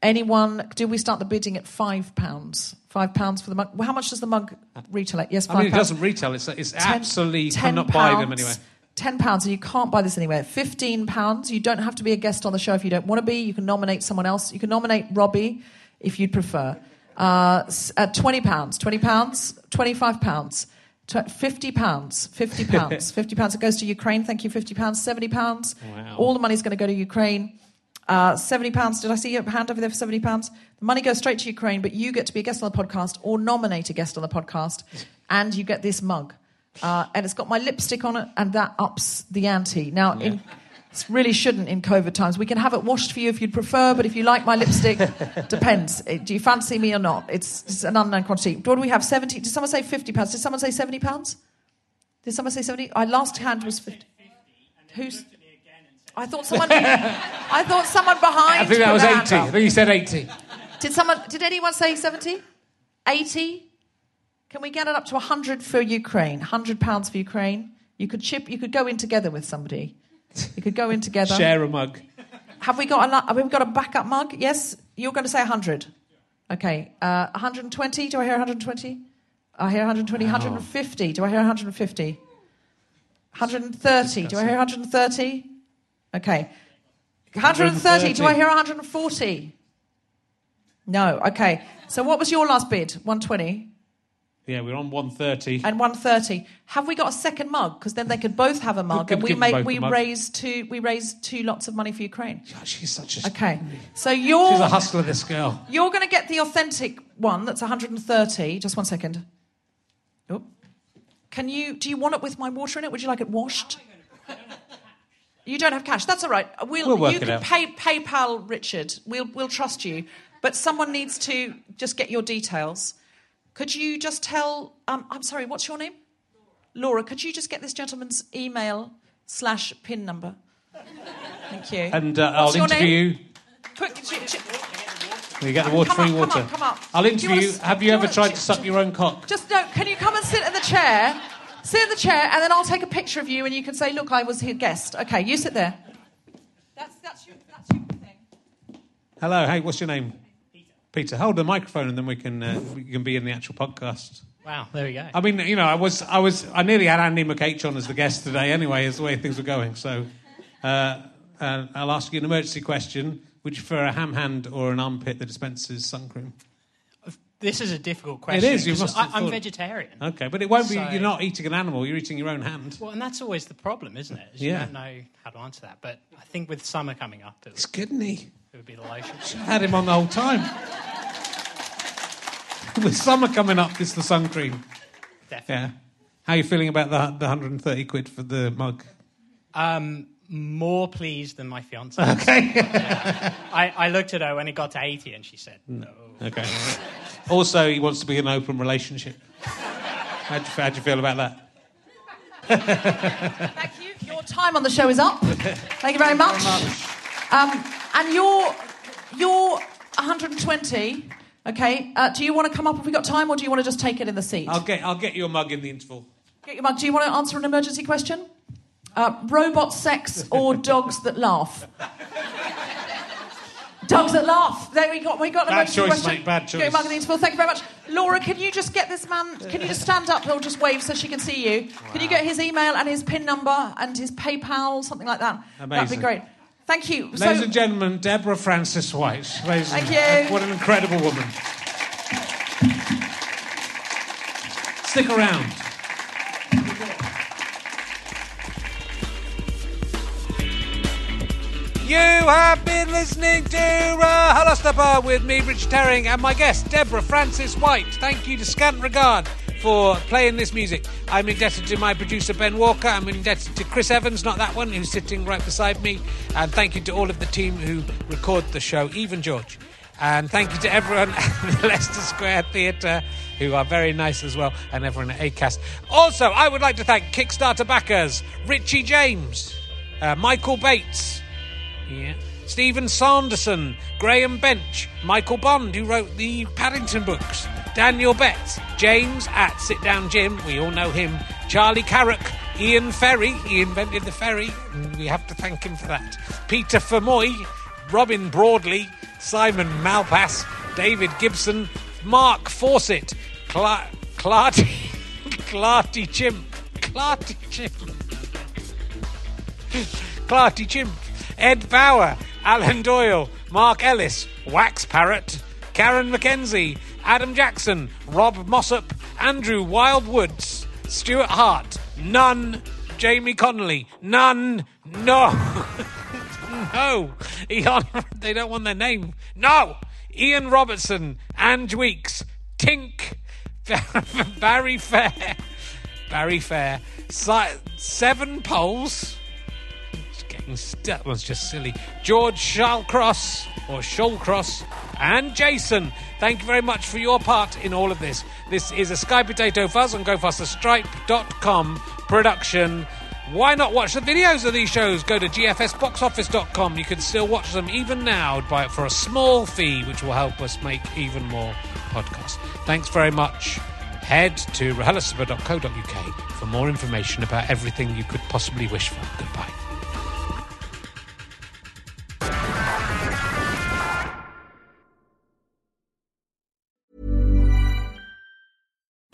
anyone, do we start the bidding at five pounds? Five pounds for the mug. Well, how much does the mug retail at? Yes, five I mean, it pounds. doesn't retail. It's, it's Ten- absolutely 10 cannot buy them pounds- anywhere. Ten pounds, and you can't buy this anywhere. Fifteen pounds. You don't have to be a guest on the show if you don't want to be. You can nominate someone else. You can nominate Robbie if you'd prefer. Uh, at twenty pounds, twenty pounds, twenty-five pounds, fifty pounds, fifty pounds, [laughs] fifty pounds. It goes to Ukraine. Thank you. Fifty pounds, seventy pounds. Wow. All the money's going to go to Ukraine. Uh, seventy pounds. Did I see your hand over there for seventy pounds? The money goes straight to Ukraine, but you get to be a guest on the podcast or nominate a guest on the podcast, and you get this mug. Uh, and it's got my lipstick on it, and that ups the ante. Now, in, it really shouldn't in COVID times. We can have it washed for you if you'd prefer, but if you like my lipstick, [laughs] depends. Uh, Do you fancy me or not? It's, it's an unknown quantity. What do we have? Seventy? Did someone say fifty pounds? Did someone say seventy pounds? Did someone say seventy? Our last hand was fifty. Who's? I thought someone. I thought someone behind. I think that was 80. I think you said 80. Did someone? Did anyone say seventy? Eighty? Can we get it up to hundred for Ukraine? Hundred pounds for Ukraine. You could chip. You could go in together with somebody. You could go in together. Share a mug. Have we got a? Have we got a backup mug? Yes. You're going to say hundred. Okay. Uh, 120. Do I hear 120? I hear 120. 150. Do I hear 150? 130. Do I hear 130? Okay. 130. Do I hear 140? No. Okay. So what was your last bid? 120 Yeah, we're on 130. and 130. Have we got a second mug? Because then they could both have a mug, could and we give them make both we a mug. raise two we raise two lots of money for Ukraine. God, she's such a. Okay. So you're She's a hustler, this girl. you're going to get the authentic one that's 130. Just one second. Oh. Can you? Do you want it with my water in it? Would you like it washed? You don't have cash. That's all right. We'll, We'll work you it can out. pay PayPal Richard. We'll we'll trust you. But someone needs to just get your details. Could you just tell? Um, I'm sorry. What's your name? Laura. Could you just get this gentleman's email slash pin number? Thank you. And uh, I'll interview name? you. Quick, ch- ch- You get the Come water up, free come up, come up. I'll Do you interview wanna. Have you you ever wanna- tried to suck your own cock? Just no. Can you come and sit in the chair? Sit in the chair, and then I'll take a picture of you, and you can say, "Look, I was here guest." Okay, you sit there. That's that's your that's your thing. Hello, hey, what's your name? Peter. Peter, hold the microphone and then we can uh, we can be in the actual podcast. Wow, there we go. I mean, you know, I was I was I nearly had Andy McH on as the guest today anyway, as the way things were going. So uh, uh, I'll ask you an emergency question. Would you prefer a ham hand or an armpit that dispenses sun cream? This is a difficult question. It is. you must I, I'm vegetarian. Okay, but it won't be. So- You're not eating an animal. You're eating your own hand. Well, and that's always the problem, isn't it? Is Yeah. You don't know how to answer that. But I think with summer coming up, it, It's good, it would be the lotion. I had him on the whole time. [laughs] With summer coming up, it's the sun cream. Definitely. Yeah. How are you feeling about the, the 130 quid for the mug? Um, more pleased than my fiance. Okay. I, I looked at her when it got to 80 and she said, no. okay. Also, he wants to be in an open relationship. How'd you, how'd you feel about that? [laughs] Thank you. Your time on the show is up. Thank you very much. Um, and you're you're 120. Okay. Uh, do you want to come up if we got time, or do you want to just take it in the seat? I'll get, I'll get you a mug in the interval. Get your mug. Do you want to answer an emergency question? Uh, robot sex or dogs that laugh? Dogs that laugh. There we got. We got Bad choice, question. mate, bad choice. in the. Thank you very much, Laura. Can you just get this man? Can you just stand up or just wave so she can see you? Can you get his email and his PIN number and his PayPal, something like that? Amazing. That'd be great. Thank you. Ladies so, and gentlemen, Deborah Frances-White. Ladies and- Thank you. What an incredible woman. Stick around. You have been listening to Hello with me, Rich Herring, and my guest, Deborah Frances-White. Thank you to Scant Regard for playing this music. I'm indebted to my producer, Ben Walker. I'm indebted to Chris Evans, not that one, who's sitting right beside me. And thank you to all of the team who record the show, even George. And thank you to everyone [laughs] at the Leicester Square Theatre, who are very nice as well, and everyone at Acast. Also, I would like to thank Kickstarter backers Richie James, uh, Michael Bates, yeah. Stephen Sanderson, Graham Bench, Michael Bond, who wrote the Paddington books, Daniel Betts, James at Sit Down Jim, we all know him, Charlie Carrick, Ian Ferry, he invented the ferry, and we have to thank him for that. Peter Fermoy, Robin Broadley, Simon Malpass, David Gibson, Mark Fawcett, Cla- Clarty, [laughs] Clarty Chimp, Clarty Chimp, [laughs] Clarty Chimp, Ed Bauer, Alan Doyle, Mark Ellis, Wax Parrot, Karen McKenzie, Adam Jackson, Rob Mossop, Andrew Wildwoods, Stuart Hart, none, Jamie Connolly, none, no, [laughs] no, Ian, they don't want their name, no, Ian Robertson, Ange Weeks, Tink, [laughs] Barry Fair, Barry Fair, si- seven polls. St- that was just silly. George Shallcross or Shallcross and Jason. Thank you very much for your part in all of this. This is a Sky Potato Fuzz on GoFasterStripe.com production. Why not watch the videos of these shows? Go to gfsboxoffice.com. You can still watch them even now by, for a small fee, which will help us make even more podcasts. Thanks very much. Head to rahelisabah.co.uk for more information about everything you could possibly wish for. Goodbye.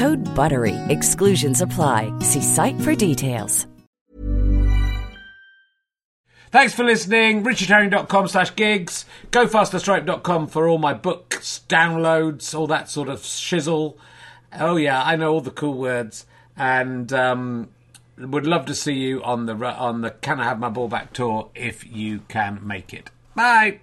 Code BUTTERY. Exclusions apply. See site for details. Thanks for listening. richardherring.com slash gigs. GoFasterStripe.com for all my books, downloads, all that sort of shizzle. Oh, yeah, I know all the cool words. And um, would love to see you on the on the Can I Have My Ball Back tour if you can make it. Bye.